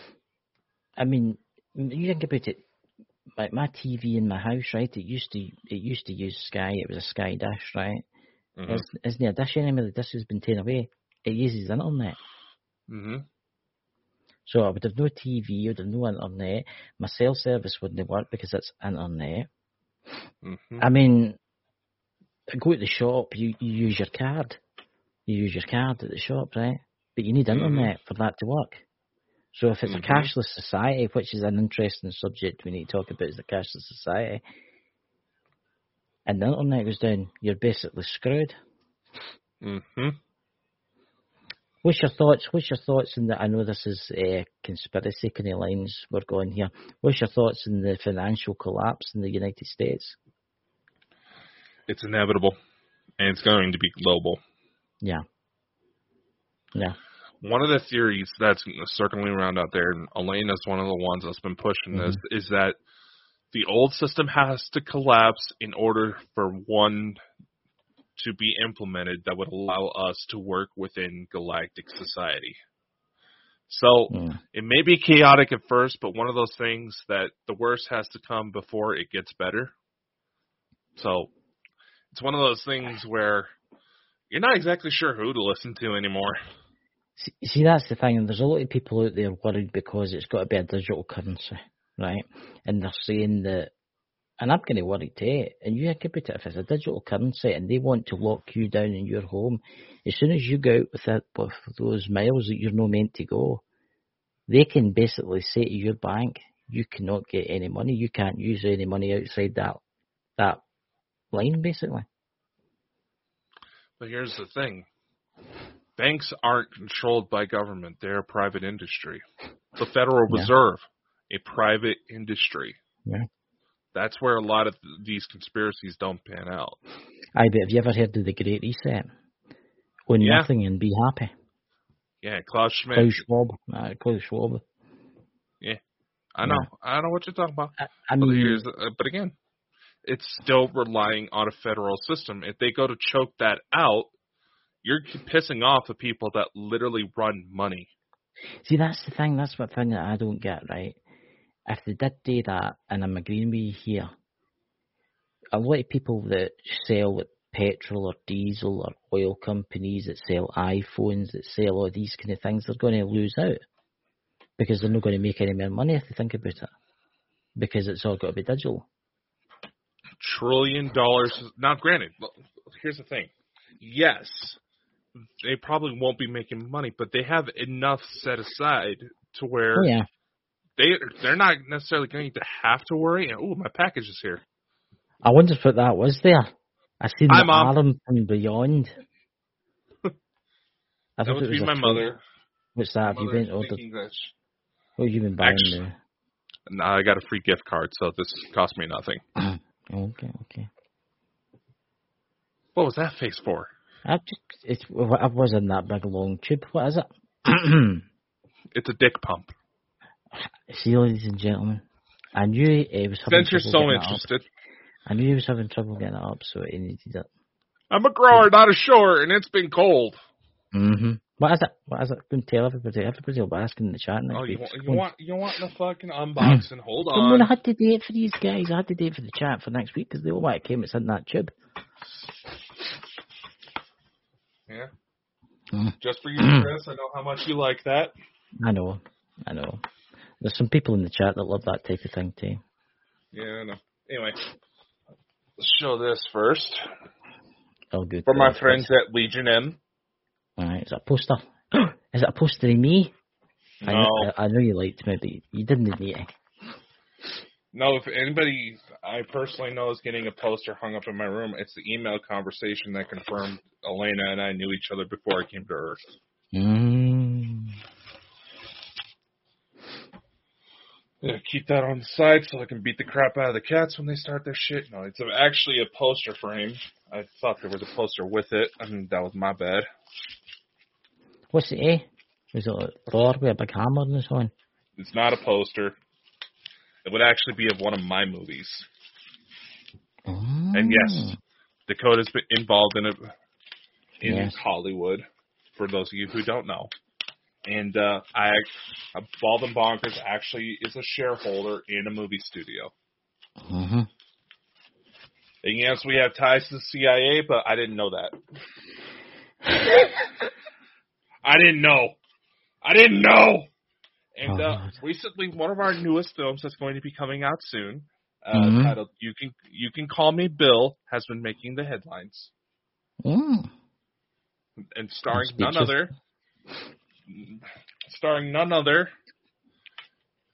S3: I mean, you think about it. Like my TV in my house, right? It used to it used to use Sky. It was a Sky dish, right?
S2: hmm
S3: It's, isn't it a dish anymore? The dish has been taken away. It uses internet.
S2: hmm
S3: So I would have no TV, I would have no internet. My cell service wouldn't work because it's internet.
S2: hmm
S3: I mean, go to the shop, you, you use your card. You use your card at the shop, right? But you need
S2: Mhm.
S3: internet for that to work. So if it's
S2: Mhm.
S3: a cashless society, which is an interesting subject we need to talk about, is a cashless society, and the internet goes down, you're basically screwed.
S2: hmm
S3: What's your thoughts? What's your thoughts on the? I know this is uh, conspiracy kind of lines we're going here. What's your thoughts on the financial collapse in the United States?
S2: It's inevitable, and it's going to be global.
S3: Yeah, yeah.
S2: One of the theories that's circling around out there, and Elaine is one of the ones that's been pushing this, is that the old system has to collapse in order for one to be implemented that would allow us to work within galactic society. So
S3: Mm.
S2: it may be chaotic at first, but one of those things that the worst has to come before it gets better. So it's one of those things where you're not exactly sure who to listen to anymore.
S3: See, that's the thing. And there's a lot of people out there worried because it's got to be a digital currency, right? And they're saying that, and I'm going to worry too. And you think about it, if it's a digital currency and they want to lock you down in your home, as soon as you go out with, it, with those miles that you're not meant to go, they can basically say to your bank, you cannot get any money. You can't use any money outside that that line, basically.
S2: But here's the thing. Banks aren't controlled by government. They're a private industry. The Federal
S3: Yeah.
S2: Reserve, a private industry.
S3: Yeah.
S2: That's where a lot of th- these conspiracies don't pan out.
S3: Aye, but have you ever heard of the Great Reset? Own
S2: Yeah.
S3: nothing and be happy.
S2: Yeah, Klaus Schmidt.
S3: Klaus Schwab. Uh, Klaus Schwab.
S2: I know. I know what you're talking about.
S3: I, I
S2: But
S3: mean,
S2: here's, uh, but again, it's still relying on a federal system. If they go to choke that out, you're pissing off the people that literally run money.
S3: see, that's the thing. That's what thing that I don't get right. If they did do that, and I'm agreeing with you here, a lot of people that sell like petrol or diesel or oil companies that sell iPhones that sell all these kind of things, they're going to lose out because they're not going to make any more money if they think about it. Because it's all got to be digital.
S2: Trillion dollars. Now, granted, here's the thing. Yes, they probably won't be making money, but they have enough set aside to where
S3: Oh yeah.
S2: they they're not necessarily going to have to worry. And oh, my package is here.
S3: I wonder what that was there. I seen
S2: Hi,
S3: the
S2: Mom.
S3: arm from beyond. I
S2: That
S3: it
S2: be my mother.
S3: What's that? Have you been oh, ordered?
S2: thinking that
S3: What have you been buying
S2: Actu- No, I got a free gift card, so this cost me nothing.
S3: okay, okay.
S2: What was that face for?
S3: I just it's I was in that big long tube. What is it?
S2: It's a dick pump.
S3: See, ladies and gentlemen, I knew he was having
S2: Since you're
S3: trouble
S2: so
S3: getting it up.
S2: interested,
S3: I knew he was having trouble getting it up, so he needed it.
S2: I'm a grower, not a shower, and it's been cold.
S3: Mm-hmm. What is it? What is it? And tell everybody. Everybody will be asking in the chat next
S2: Oh, you want you want you want the fucking unboxing? Hold
S3: on, I
S2: on.
S3: had to do it for these guys. I had to do it for the chat for next week because they all want it came. It's in that tube.
S2: Yeah.
S3: Mm.
S2: Just for you, Chris. I know how much you like that.
S3: I know, I know. There's some people in the chat that love that type of thing too.
S2: Yeah, I know. Anyway, let's show this first
S3: Oh, good.
S2: for my friends at Legion M.
S3: All right, is that a poster? is it a poster of me? I
S2: No,
S3: know, I, I know you liked me, but you didn't need it.
S2: No. If anybody I personally know is getting a poster hung up in my room, it's the email conversation that confirmed Elena and I knew each other before I came to Earth.
S3: Mm.
S2: Yeah, keep that on the side so I can beat the crap out of the cats when they start their shit. No, it's actually a poster frame. I thought there was a poster with it, I and that was my bad.
S3: What's it, eh? Is it like Thor with a big hammer and so on?
S2: It's not a poster. It would actually be of one of my movies. And yes, Dakota's been involved in it in
S3: Yes.
S2: Hollywood. For those of you who don't know, and uh, I, uh, Bald and Bonkers actually is a shareholder in a movie studio.
S3: Mm-hmm.
S2: And yes, we have ties to the CIA, but I didn't know that. I didn't know. I didn't know. And
S3: Oh,
S2: uh, recently, one of our newest films that's going to be coming out soon, uh,
S3: Mhm.
S2: titled "You Can You Can Call Me Bill," has been making the headlines
S3: Mm.
S2: and starring none other, starring none other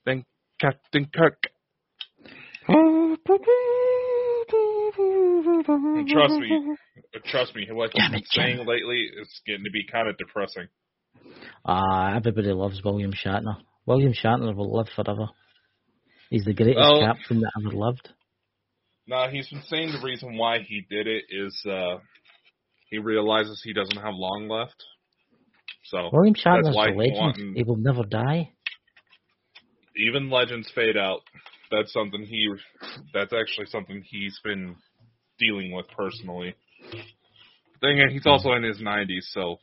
S2: than Captain Kirk. And trust me, trust me, what he's been saying lately is getting to be kind of depressing.
S3: Ah, everybody loves William Shatner. William Shatner will live forever. He's the greatest
S2: Well-
S3: captain that ever lived.
S2: No, he's been saying the reason why he did it is uh he realizes he doesn't have long left. So
S3: William Shatner's a legend. He will never die.
S2: even legends fade out. That's something he that's actually something he's been dealing with personally. Thing is, he's also in his nineties, so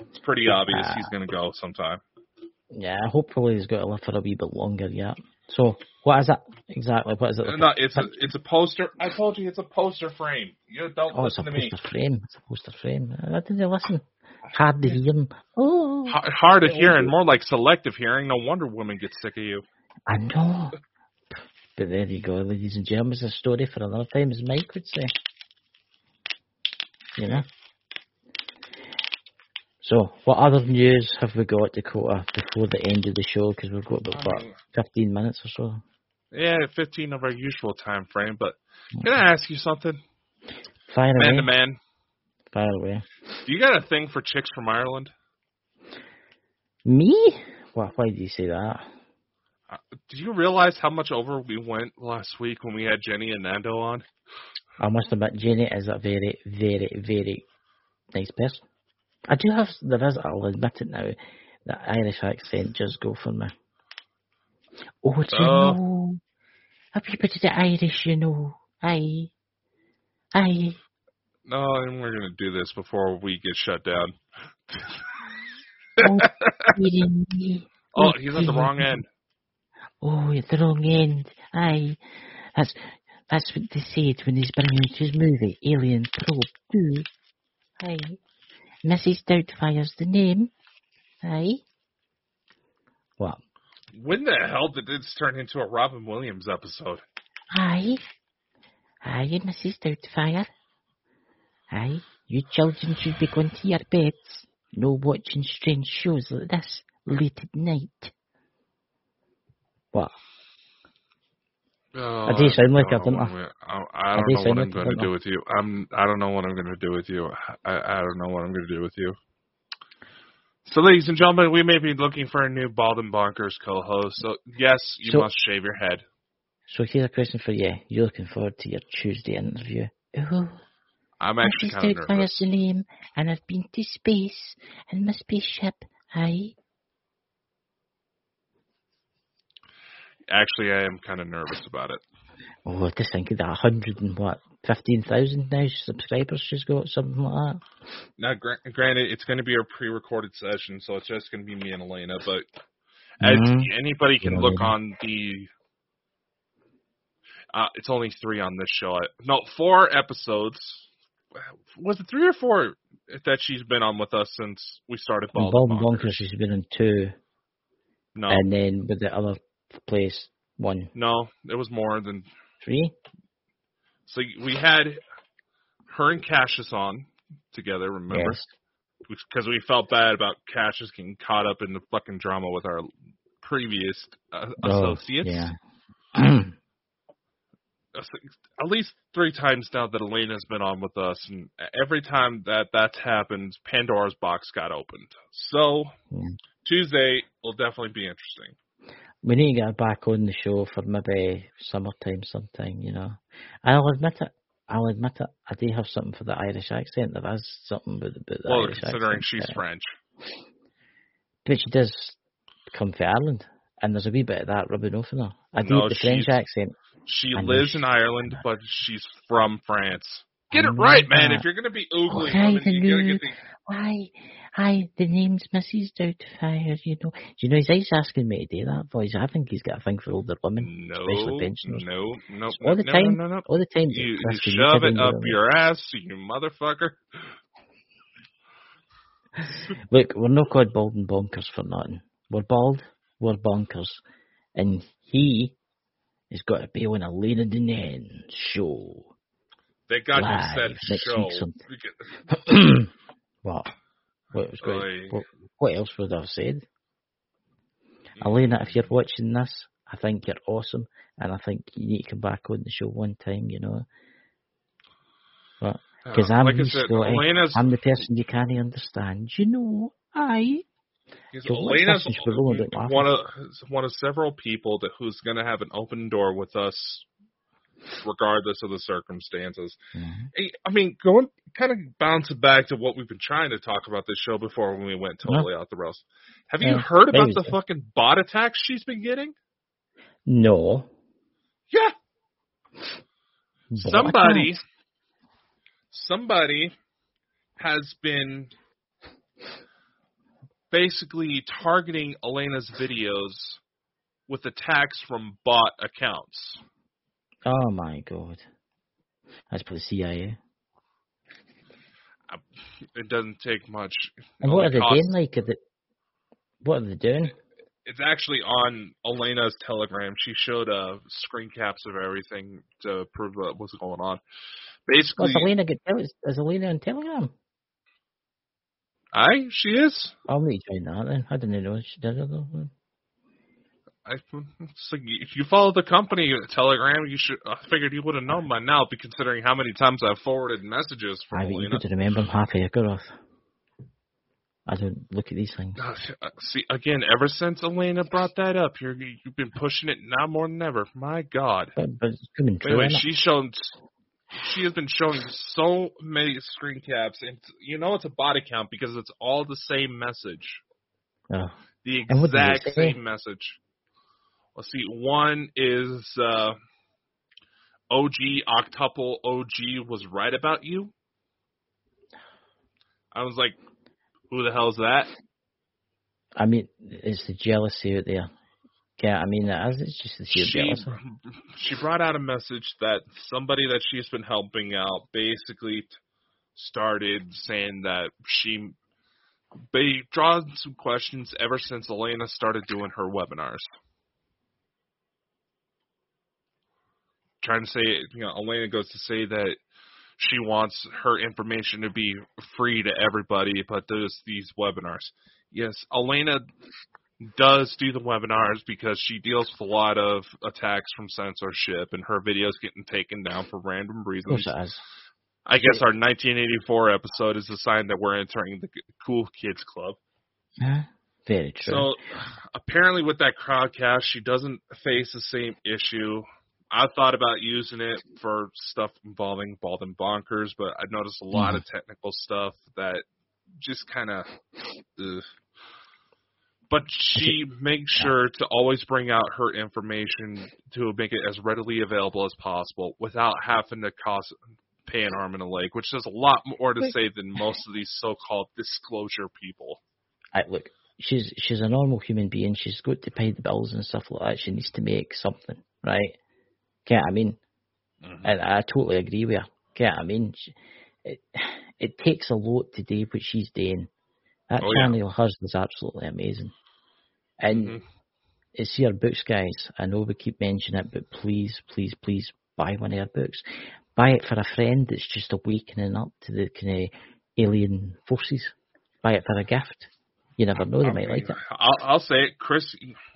S2: it's pretty obvious he's gonna go sometime.
S3: Yeah, hopefully he's got to live for a wee bit longer yet. So, what is it exactly? What is it? like
S2: No, it's a it's a poster. I told you it's a poster frame. You don't
S3: oh, it's a
S2: listen to me.
S3: poster frame. It's a poster frame. I didn't listen. Hard to hear. Oh,
S2: H- Hard of hearing, more like selective hearing. No wonder women get sick of you.
S3: I know. But there you go, ladies and gentlemen. It's a story for another time, as Mike would say. You know? So, what other news have we got, Dakota, before the end of the show? Because we've got about, what, 15 minutes or so.
S2: Yeah, 15 of our usual time frame, but can I ask you something?
S3: Fire
S2: Man
S3: away.
S2: to man,
S3: Fire away.
S2: do you got a thing for chicks from Ireland?
S3: Me? Why, why do you say that?
S2: Uh, Do you realize how much over we went last week when we had Jenny and Nando on?
S3: I must admit, Jenny is a very, very, very nice person. I do have, there is, I'll admit it now, the Irish accent just go for me. Oh, do you
S2: Oh.
S3: know? Everybody the Irish, you know. Aye. Aye.
S2: No, and we're gonna do this before we get shut down.
S3: Oh, oh,
S2: oh, he's at the wrong end.
S3: Oh, at the wrong end. Aye. That's, that's what they said when he's bringing out his movie, Alien Probe 2. Aye. Mrs. Doubtfire's the name. Aye. What?
S2: When the hell did this turn into a Robin Williams episode?
S3: Aye. Aye, Mrs. Doubtfire. Aye. You children should be going to your beds. No watching strange shows like this late at night. What?
S2: Oh,
S3: I do sound like
S2: don't
S3: I don't
S2: know
S3: know.
S2: what I'm- I, I
S3: I
S2: don't
S3: do
S2: know what I'm
S3: like
S2: going to
S3: don't
S2: do
S3: know.
S2: with you. I'm. I don't know what I'm going to do with you. I, I don't know what I'm going to do with you. So, ladies and gentlemen, we may be looking for a new Bald and Bonkers co-host. So, yes, you
S3: So-
S2: must shave your head.
S3: So here's a question for you. You're looking forward to your Tuesday interview. Oh,
S2: I'm actually
S3: Mrs.
S2: kind of nervous.
S3: the name, and I've been to space, and my spaceship. Aye.
S2: Actually, I am kind of nervous about it.
S3: Oh, just think of that, hundred and what, fifteen thousand now subscribers she's got, something like that.
S2: Now, gra- granted, it's going to be a pre-recorded session, so it's just going to be me and Elena. But as
S3: Mhm.
S2: anybody can
S3: Yeah,
S2: look on the, uh, it's only three on this show. No, four episodes. Was it three or four that she's been on with us since we started Bald,
S3: Bonkers,
S2: Bonkers?
S3: she's been in two,
S2: No,
S3: and then with the other place, one,
S2: no, it was more than.
S3: three.
S2: So we had her and Cassius on together. Remember?
S3: Yes.
S2: because we felt bad about Cassius getting caught up in the fucking drama with our previous uh,
S3: Oh,
S2: associates.
S3: yeah.
S2: At least three times now that Elena's been on with us, and every time that that's happened, Pandora's box got opened. So
S3: Yeah.
S2: Tuesday will definitely be interesting.
S3: We need to get her back on the show for maybe summertime sometime, you know. And I'll admit it. I'll admit it. I do have something for the Irish accent. There is something about, about the
S2: well,
S3: Irish
S2: considering
S3: accent.
S2: she's
S3: uh,
S2: French.
S3: But she does come from Ireland, and there's a wee bit of that rubbing off on her. I do
S2: No,
S3: the French accent.
S2: She lives in Ireland, but she's from France. Get it right, man. If you're gonna be ugly,
S3: Okay,
S2: women, you gotta get the
S3: Hi, hi, the name's Mrs. Doubtfire, you know. Do you know, he's asking me to do that voice. I think he's got a thing for older women,
S2: no,
S3: especially pensioners.
S2: no, no,
S3: All the
S2: no,
S3: time.
S2: no, no, no.
S3: All the time.
S2: You, you shove it up your ass, you motherfucker.
S3: Look, we're not called bald and bonkers for nothing. We're bald, we're bonkers. And he has got to be on Elena Danaan show.
S2: They got you
S3: Live
S2: said
S3: next
S2: show.
S3: what? What, was going,
S2: Oi.
S3: what? What else would I have said?
S2: Mm.
S3: Elena, if you're watching this, I think you're awesome, and I think you need to come back on the show one time, you know. Because
S2: Uh,
S3: I'm
S2: like said,
S3: I'm the person you can't understand. You know, I. So
S2: Elena's
S3: this? We're rolling it
S2: one of one of several people that who's gonna have an open door with us, regardless of the circumstances.
S3: Mhm.
S2: I mean, going kind of bouncing back to what we've been trying to talk about this show before when we went totally off the rails. Have you heard about the fucking bot attacks she's been getting?
S3: No.
S2: Yeah,
S3: Bot
S2: somebody,
S3: attacks.
S2: somebody has been basically targeting Elena's videos with attacks from bot accounts.
S3: Oh my god. That's for the CIA.
S2: It doesn't take much.
S3: And what are they
S2: costs-
S3: doing? Like, are they, what are they doing?
S2: It's actually on Elena's Telegram. She showed uh, screen caps of everything to prove what was going on. Basically,
S3: What's Elena get? Is, is Elena on Telegram?
S2: I she is.
S3: I'll need to join that then. I didn't know she did it though.
S2: I, like if you follow the company Telegram, you should. I figured you would have known by now, be considering how many times I've forwarded messages from
S3: I mean, you got to remember I'm half a Yuggoth. I don't look at these things.
S2: Uh, See again, ever since Elena brought that up, you're, you've been pushing it now more than ever. My God.
S3: But, but it's coming true.
S2: Anyway, she's shown. She has been showing so many screen caps, and you know it's a bot account because it's all the same message,
S3: Oh.
S2: the
S3: And what did it
S2: exact same message. Let's see. One is uh, OG octuple OG was right about you. I was like, who the hell's that?
S3: I mean, it's the jealousy out there. Yeah, I mean. It's just the sheer
S2: she
S3: jealousy.
S2: she brought out a message that somebody that she's been helping out basically started saying that she they drawn some questions ever since Elena started doing her webinars. Trying to say, you know, Elena goes to say that she wants her information to be free to everybody, but there's these webinars. Yes, Elena does do the webinars because she deals with a lot of attacks from censorship and her videos getting taken down for random
S3: Of
S2: reasons.
S3: course it is.
S2: I guess our 1984 episode is a sign that we're entering the cool kids club.
S3: Huh? Very true.
S2: So apparently with that crowdcast, she doesn't face the same issue. I thought about using it for stuff involving Bald and Bonkers, but I noticed a lot mm. of technical stuff that just kind of. But she makes sure to always bring out her information to make it as readily available as possible without having to cost pay an arm and a leg, which is a lot more to say than most of these so-called disclosure people.
S3: I, look, she's she's a normal human being. She's got to pay the bills and stuff like that. She needs to make something, right? Yeah, I mean, and I totally agree with her. Yeah, I mean, she, it it takes a lot to do what she's doing. That
S2: Oh, yeah.
S3: channel of hers is absolutely amazing. And
S2: Mhm.
S3: it's her books, guys. I know we keep mentioning it, but please, please, please buy one of her books. Buy it for a friend that's just awakening up to the kind of alien forces. Buy it for a gift. You never know, they might like it.
S2: I'll, I'll say it. Chris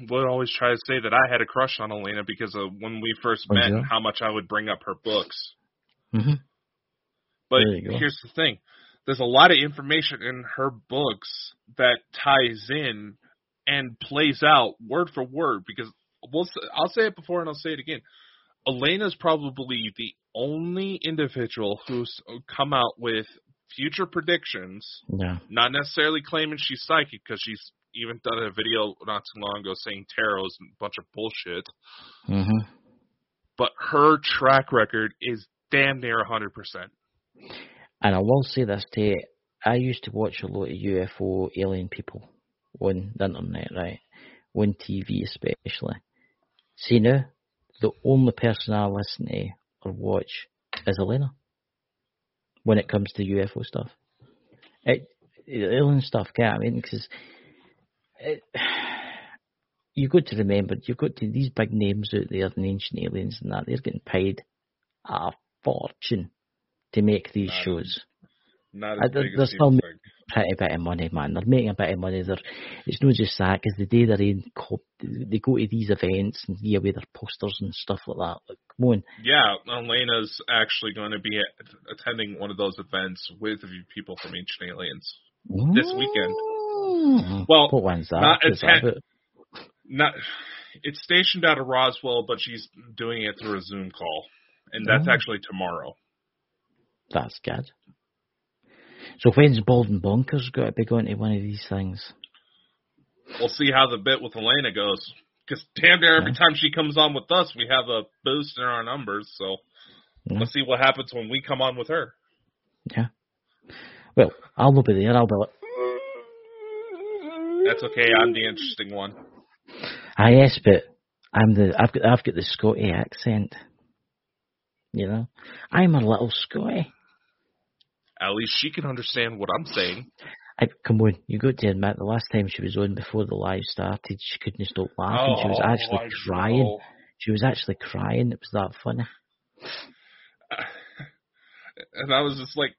S2: would always try to say that I had a crush on Elena because of when we first
S3: Oh,
S2: met,
S3: yeah?
S2: and how much I would bring up her books.
S3: hmm
S2: But
S3: There you go.
S2: here's the thing: there's a lot of information in her books that ties in and plays out word for word. Because we'll, s- I'll say it before and I'll say it again. Elena's probably the only individual who's come out with future predictions
S3: Yeah.
S2: not necessarily claiming she's psychic because she's even done a video not too long ago saying tarot's a bunch of bullshit.
S3: hmm
S2: But her track record is damn near hundred percent.
S3: And I will say this to you, I used to watch a lot of UFO alien people on the internet, right? On TV especially. See now, the only person I listen to or watch is Elena. When it comes to UFO stuff. It, alien stuff, what I mean? Because you've got to remember, you've got to, these big names out there, the ancient aliens and that, they're getting paid a fortune to make these
S2: Not
S3: shows.
S2: Not
S3: I-
S2: as uh,
S3: they're-
S2: big
S3: they're
S2: as
S3: still
S2: people
S3: ma-
S2: think.
S3: Pretty bit of money, man. They're making a bit of money. They're, it's not just that, because the day they're in, they go to these events and give away their posters and stuff like that. Like, come on.
S2: Yeah, Elena's actually going to be attending one of those events with a few people from Ancient Aliens. This weekend. Well,
S3: what one's that?
S2: not atten- Not, it's stationed out of Roswell, but she's doing it through a Zoom call, and that's
S3: Oh.
S2: actually tomorrow.
S3: That's good. So when's Bald and Bonkers got to be going to one of these things?
S2: We'll see how the bit with Elena goes. Because damn near every time she comes on with us, we have a boost in our numbers. So
S3: Yeah.
S2: let's see what happens when we come on with her.
S3: Yeah. Well, I'll not be there. I'll be like,
S2: That's okay. I'm the interesting one.
S3: ah, yes, but I'm the I've got I've got the Scotty accent. You know, I'm a little Scotty.
S2: At least she can understand what I'm saying.
S3: I, come on, you got to admit the last time she was on before the live started, she couldn't stop laughing. she was
S2: Oh,
S3: actually
S2: I
S3: crying.
S2: know.
S3: She was actually crying. It was that funny.
S2: and I was just like,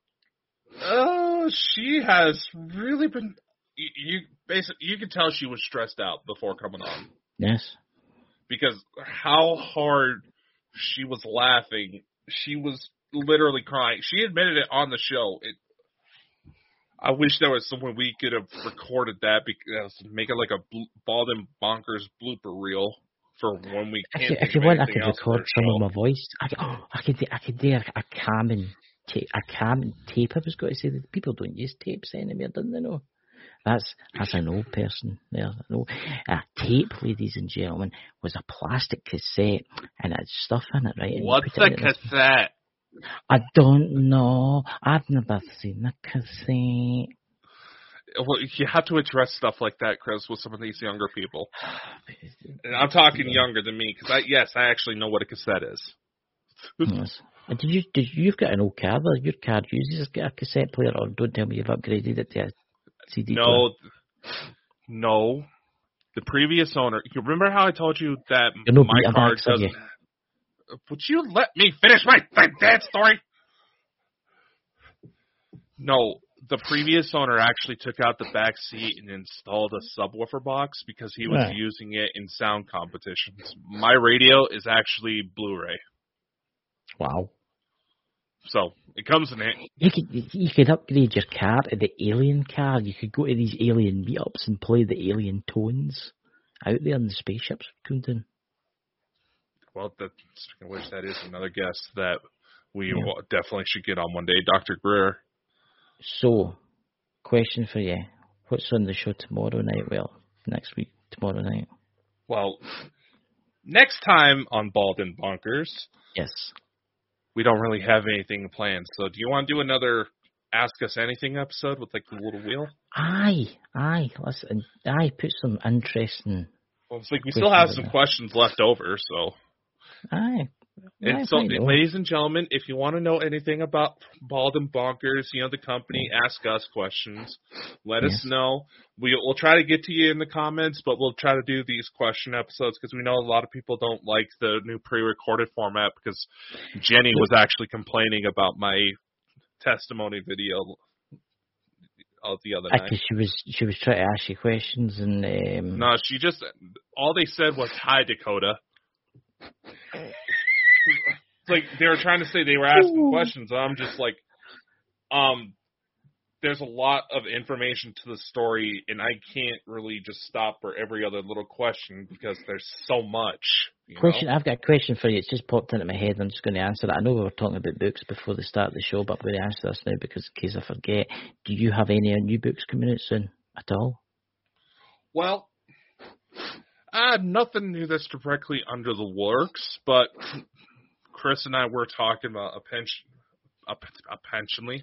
S2: oh, she has really been. You, you basically you could tell she was stressed out before coming on
S3: Yes.
S2: because how hard she was laughing. She was literally crying. She admitted it on the show. It. I wish there was someone we could have recorded that because make it like a bl- bald and bonkers blooper reel for when we
S3: If
S2: can't.
S3: you,
S2: think
S3: if you want, I could
S2: else for
S3: record some
S2: show.
S3: of my voice. I could, oh, I could, I could do a, a Carmen tape. A Carmen tape. I was going to say that people don't use tapes anymore, don't they? Know. That's that's an old person there. No, a tape, ladies and gentlemen, was a plastic cassette and it had stuff in it, right? And
S2: What's a cassette?
S3: I don't know. I've never seen a cassette.
S2: Well, you have to address stuff like that, Chris, with some of these younger people. And I'm talking younger than me because I yes, I actually know what a cassette is.
S3: Yes. Uh, Did you? Did you, you've got an old car there? Your car uses a cassette player, or don't tell me you've upgraded it to a CD player.
S2: No, no. The previous owner. You remember how I told you that
S3: You're
S2: my car doesn't?
S3: You?
S2: Would you let me finish my my dad story? No, the previous owner actually took out the back seat and installed a subwoofer box because he was
S3: Right.
S2: using it in sound competitions. My radio is actually Blu-ray,
S3: Wow.
S2: so it comes in it.
S3: You could you could upgrade your car to the alien car. You could go to these alien meetups and play the alien tones out there in the spaceships come down.
S2: Well, that, speaking which, that is another guest that we
S3: Yeah.
S2: definitely should get on one day, Dr. Greer.
S3: So, question for you: What's on the show tomorrow night? Well, next week, tomorrow night.
S2: Well, next time on Bald and Bonkers,
S3: Yes.
S2: we don't really have anything planned. So, do you want to do another Ask Us Anything episode with like the little wheel?
S3: Aye, aye. Listen, aye. Put some interesting.
S2: Well, it's like we still have some questions left over. So,
S3: Aye.
S2: and so, ladies and gentlemen, if you want to know anything about Bald and Bonkers, you know the company, ask us questions. Let us know. We, we'll try to get to you in the comments, but we'll try to do these question episodes because we know a lot of people don't like the new pre-recorded format because Jenny was actually complaining about my testimony video the other night.
S3: She was she was trying to ask you questions and um,
S2: No, she just all they said was hi Dakota. It's like they were trying to say they were asking questions. I'm just like, um, there's a lot of information to the story, and I can't really just stop for every other little question because there's so much. You know?
S3: Question. I've got a question for you. It's just popped into my head. I'm just going to answer it. I know we were talking about books before the start of the show, but I'm going to answer this now because in case I forget. Do you have any new books coming out soon at all?
S2: Well, uh, nothing new that's directly under the works, but Chris and I were talking about a pension, a, a pensionly,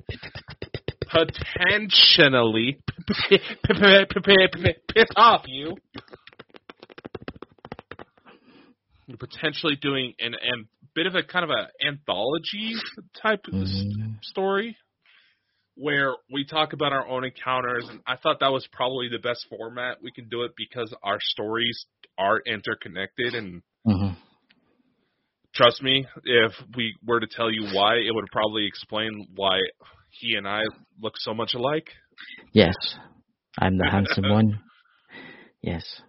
S2: potentially piss off you. Potentially doing an, an bit of a kind of a anthology type
S3: Mhm.
S2: story where we talk about our own encounters and I thought that was probably the best format we can do it because our stories are interconnected and
S3: Mhm.
S2: trust me if we were to tell you why it would probably explain why he and I look so much alike.
S3: Yes, I'm the handsome one. Yes,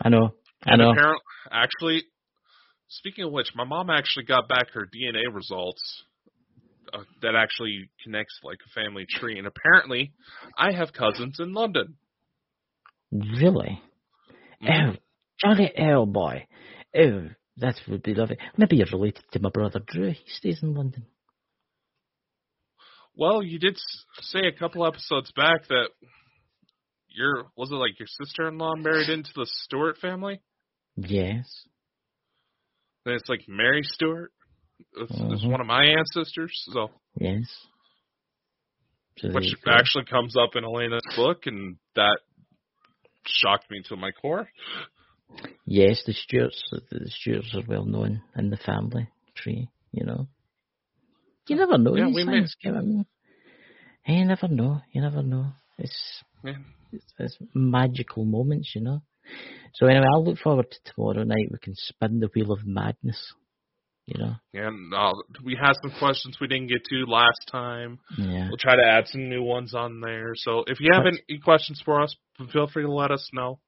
S3: I know. I
S2: And
S3: know.
S2: apparently actually speaking of which my mom actually got back her DNA results uh, that actually connects like a family tree and apparently I have cousins in London.
S3: Really?
S2: Mhm.
S3: Oh, Johnny L boy. Oh, that would be lovely. Maybe you're related to my brother Drew. He stays in London.
S2: Well, you did s- say a couple episodes back that your was it like your sister-in-law married into the Stewart family?
S3: Yes.
S2: And it's like Mary Stewart. It's, it's
S3: Mhm.
S2: one of my ancestors, so
S3: Yes. So
S2: which actually comes up in Elena's book, and that shocked me to my core.
S3: Yes, the Stuarts, The Stewarts are well known in the family tree. You know. You never know
S2: Yeah,
S3: these
S2: we may-
S3: things. You never know. You never know. It's
S2: Yeah.
S3: it's, it's magical moments, you know. So anyway, I'll look forward to tomorrow night. We can spin the wheel of madness. You know.
S2: And uh, we had some questions we didn't get to last time.
S3: Yeah.
S2: We'll try to add some new ones on there. So if you have any questions for us, feel free to let us know.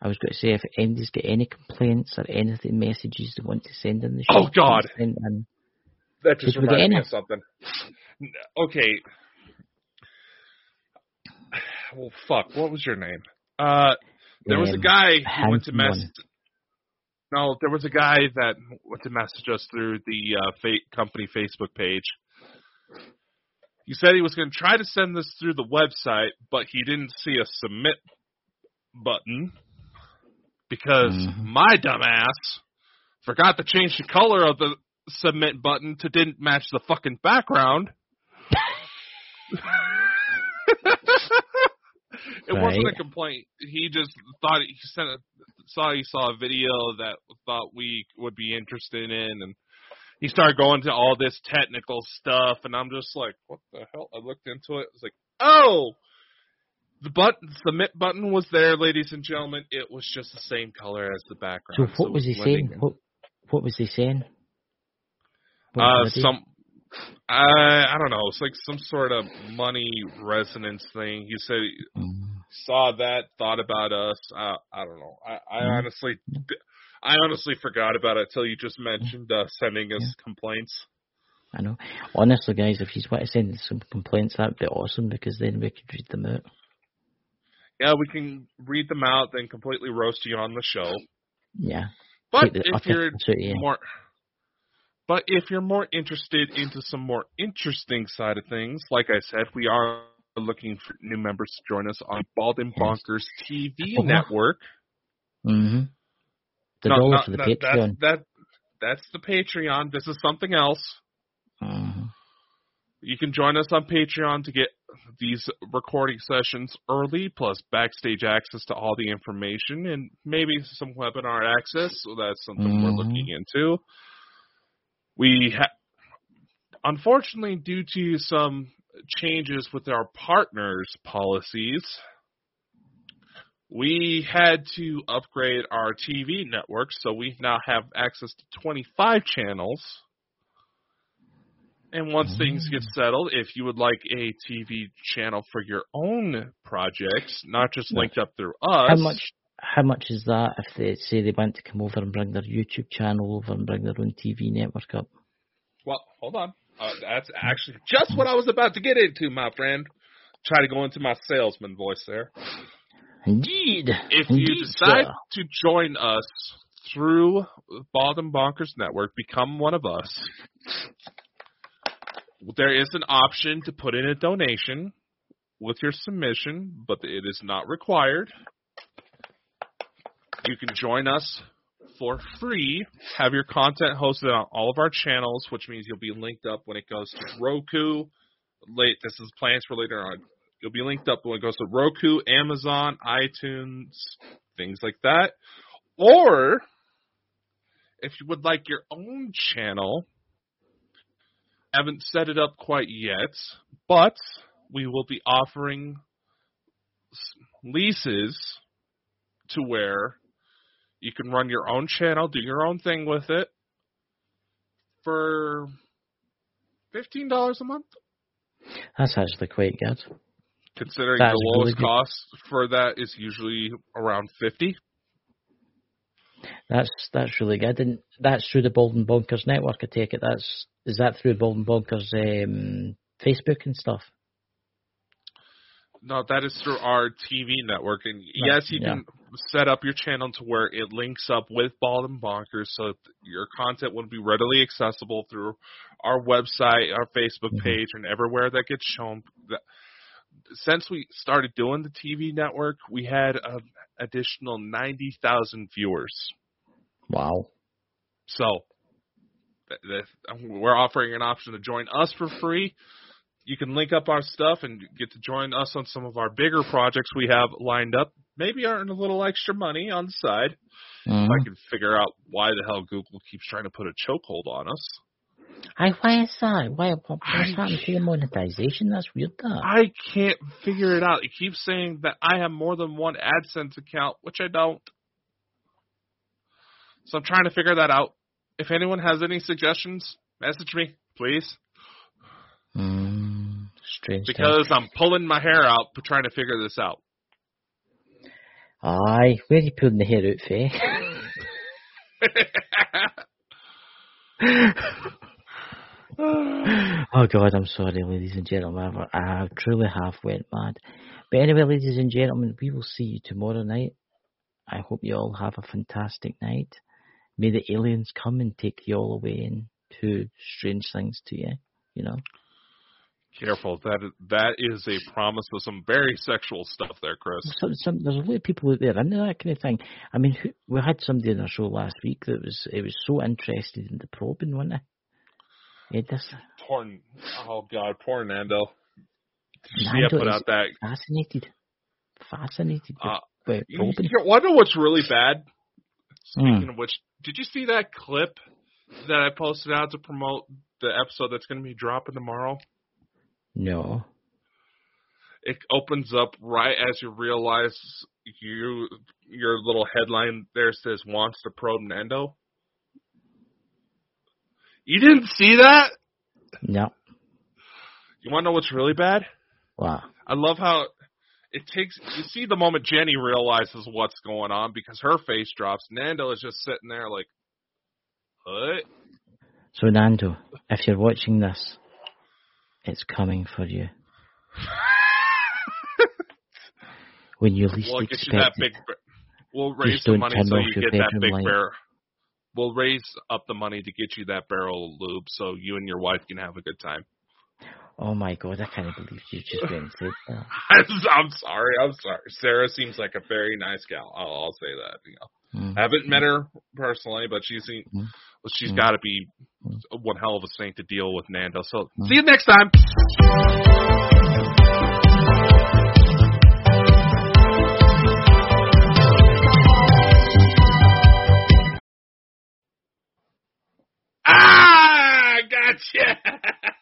S3: I was going to say if anybody's got any complaints or anything messages they want to send in the show.
S2: Oh, God.
S3: please Send in.
S2: That just
S3: Did we get
S2: reminded me of something. Okay. Well, fuck. What was your name? Uh, there was a
S3: Um,
S2: guy who went to mess. No, there was a guy that went to message us through the uh, fa- company Facebook page. He said he was going to try to send this through the website, but he didn't see a submit button because
S3: Mhm.
S2: my dumbass forgot to change the color of the submit button to didn't match the fucking background. it wasn't a complaint. He just thought he sent a, saw he saw a video that thought we would be interested in, and he started going to all this technical stuff, and I'm just like, what the hell? I looked into it. It's like, oh, the button submit button was there, ladies and gentlemen. It was just the same color as the background.
S3: So what was he saying?
S2: in.
S3: What What was he saying? What
S2: Uh, some, I I don't know. It's like some sort of money resonance thing. He said saw that, thought about us. Uh, I don't know. I, I
S3: Mhm.
S2: honestly, I honestly forgot about it till you just mentioned uh, sending us complaints.
S3: I know. Honestly, guys, if you want to send some complaints, that'd be awesome because then we could read them out.
S2: Yeah, we can read them out, then completely roast you on the show.
S3: Yeah.
S2: But
S3: the
S2: if you're
S3: out
S2: more, but if you're more interested into some more interesting side of things, like I said, we are looking for new members to join us on Bald and. Bonkers TV
S3: Oh.
S2: network.
S3: Mm-hmm. The
S2: No,
S3: for the
S2: that-
S3: Patreon.
S2: That's, that, that's the Patreon. This is something else.
S3: Mhm.
S2: You can join us on Patreon to get these recording sessions early, plus backstage access to all the information, and maybe some webinar access. So that's something we're
S3: Mhm.
S2: looking into. We ha- unfortunately, due to some changes with our partners' policies, we had to upgrade our TV network, so we now have access to 25 channels. And once things get mm. settled, if you would like a TV channel for your own projects, not just linked up through us,
S3: How much? How much is that if they say they want to come over and bring their YouTube channel over and bring their own TV network up?
S2: Well, hold on. Uh, that's actually just what I was about to get into, my friend. Try to go into my salesman voice there.
S3: Indeed.
S2: If you decide
S3: sir.
S2: to join us through Bald and Bonkers Network, become one of us. There is an option to put in a donation with your submission, but it is not required. You can join us for free. Have your content hosted on all of our channels, which means you'll be linked up when it goes to Roku. Late, this is plans for later on. You'll be linked up when it goes to Roku, Amazon, iTunes, things like that. Or if you would like your own channel, haven't set it up quite yet, but we will be offering leases to where you can run your own channel, do your own thing with it for fifteen dollars a month.
S3: That's actually quite good.
S2: Considering
S3: That's
S2: the lowest
S3: really
S2: cost for that is usually around fifty.
S3: That's that's really good, and that's through the Bald and Bonkers network. I take it. That's is that through Bald and Bonkers um, Facebook and stuff.
S2: No, that is through our TV network, and
S3: Right,
S2: yes, you
S3: yeah.
S2: can set up your channel to where it links up with Bald and Bonkers, so your content will be readily accessible through our website, our Facebook
S3: Mhm.
S2: page, and everywhere that gets shown. Since we started doing the TV network, we had an additional ninety thousand viewers.
S3: Wow.
S2: So we're offering an option to join us for free. You can link up our stuff and get to join us on some of our bigger projects we have lined up. Maybe earn a little extra money on the side.
S3: Mhm.
S2: If I can figure out why the hell Google keeps trying to put a chokehold on us.
S3: Aye, why is that? Why what, what's
S2: I-
S3: to the monetization? That's weird. That.
S2: I can't figure it out. It keeps saying that I have more than one AdSense account, which I don't. So I'm trying to figure that out. If anyone has any suggestions, message me, please.
S3: Mm, strange. thing.
S2: because I'm pulling my hair out trying to figure this out.
S3: Aye, where are you pulling the hair out, Faye? oh God, I'm sorry, ladies and gentlemen. I truly have went mad. But anyway, ladies and gentlemen, we will see you tomorrow night. I hope you all have a fantastic night. May the aliens come and take you all away and do strange things to you. You know.
S2: Careful, that that is a promise of some very sexual stuff there, Chris.
S3: Some, some, there's a lot of people out there into that kind of thing. I mean, who, we had somebody on our show last week that was it was so interested in the probing, wasn't it? It just
S2: Poor, oh god, poor Nando. She had
S3: Nando
S2: put
S3: is
S2: out that.
S3: fascinated, fascinated with,
S2: Uh,
S3: with
S2: You,
S3: probing.
S2: you wonder what's really bad? Speaking
S3: Hmm.
S2: of which, did you see that clip that I posted out to promote the episode that's going to be dropping tomorrow?
S3: No,
S2: It opens up right as you realize you your little headline there says wants to probe Nando. You didn't see that?
S3: no.
S2: You want to know what's really bad?
S3: Wow.
S2: I love how it takes. You see the moment Jenny realizes what's going on because her face drops. Nando is just sitting there like, what?
S3: So Nando, if you're watching this, it's coming for you when you least
S2: We'll you that
S3: expect
S2: big.
S3: it.
S2: We'll raise the money so you get that big
S3: light.
S2: barrel. We'll raise up the money to get you that barrel of lube so you and your wife can have a good time.
S3: Oh, my god! I can't believe you just didn't say that.
S2: I'm sorry. I'm sorry. Sarah seems like a very nice gal. I'll, I'll say that. You know,
S3: mm-hmm.
S2: I haven't met her personally, but mm-hmm.
S3: she's
S2: mm-hmm. she's
S3: mm-hmm.
S2: got to be one hell of a saint to deal with Nando. So
S3: mm-hmm.
S2: see you next time. Ah, gotcha.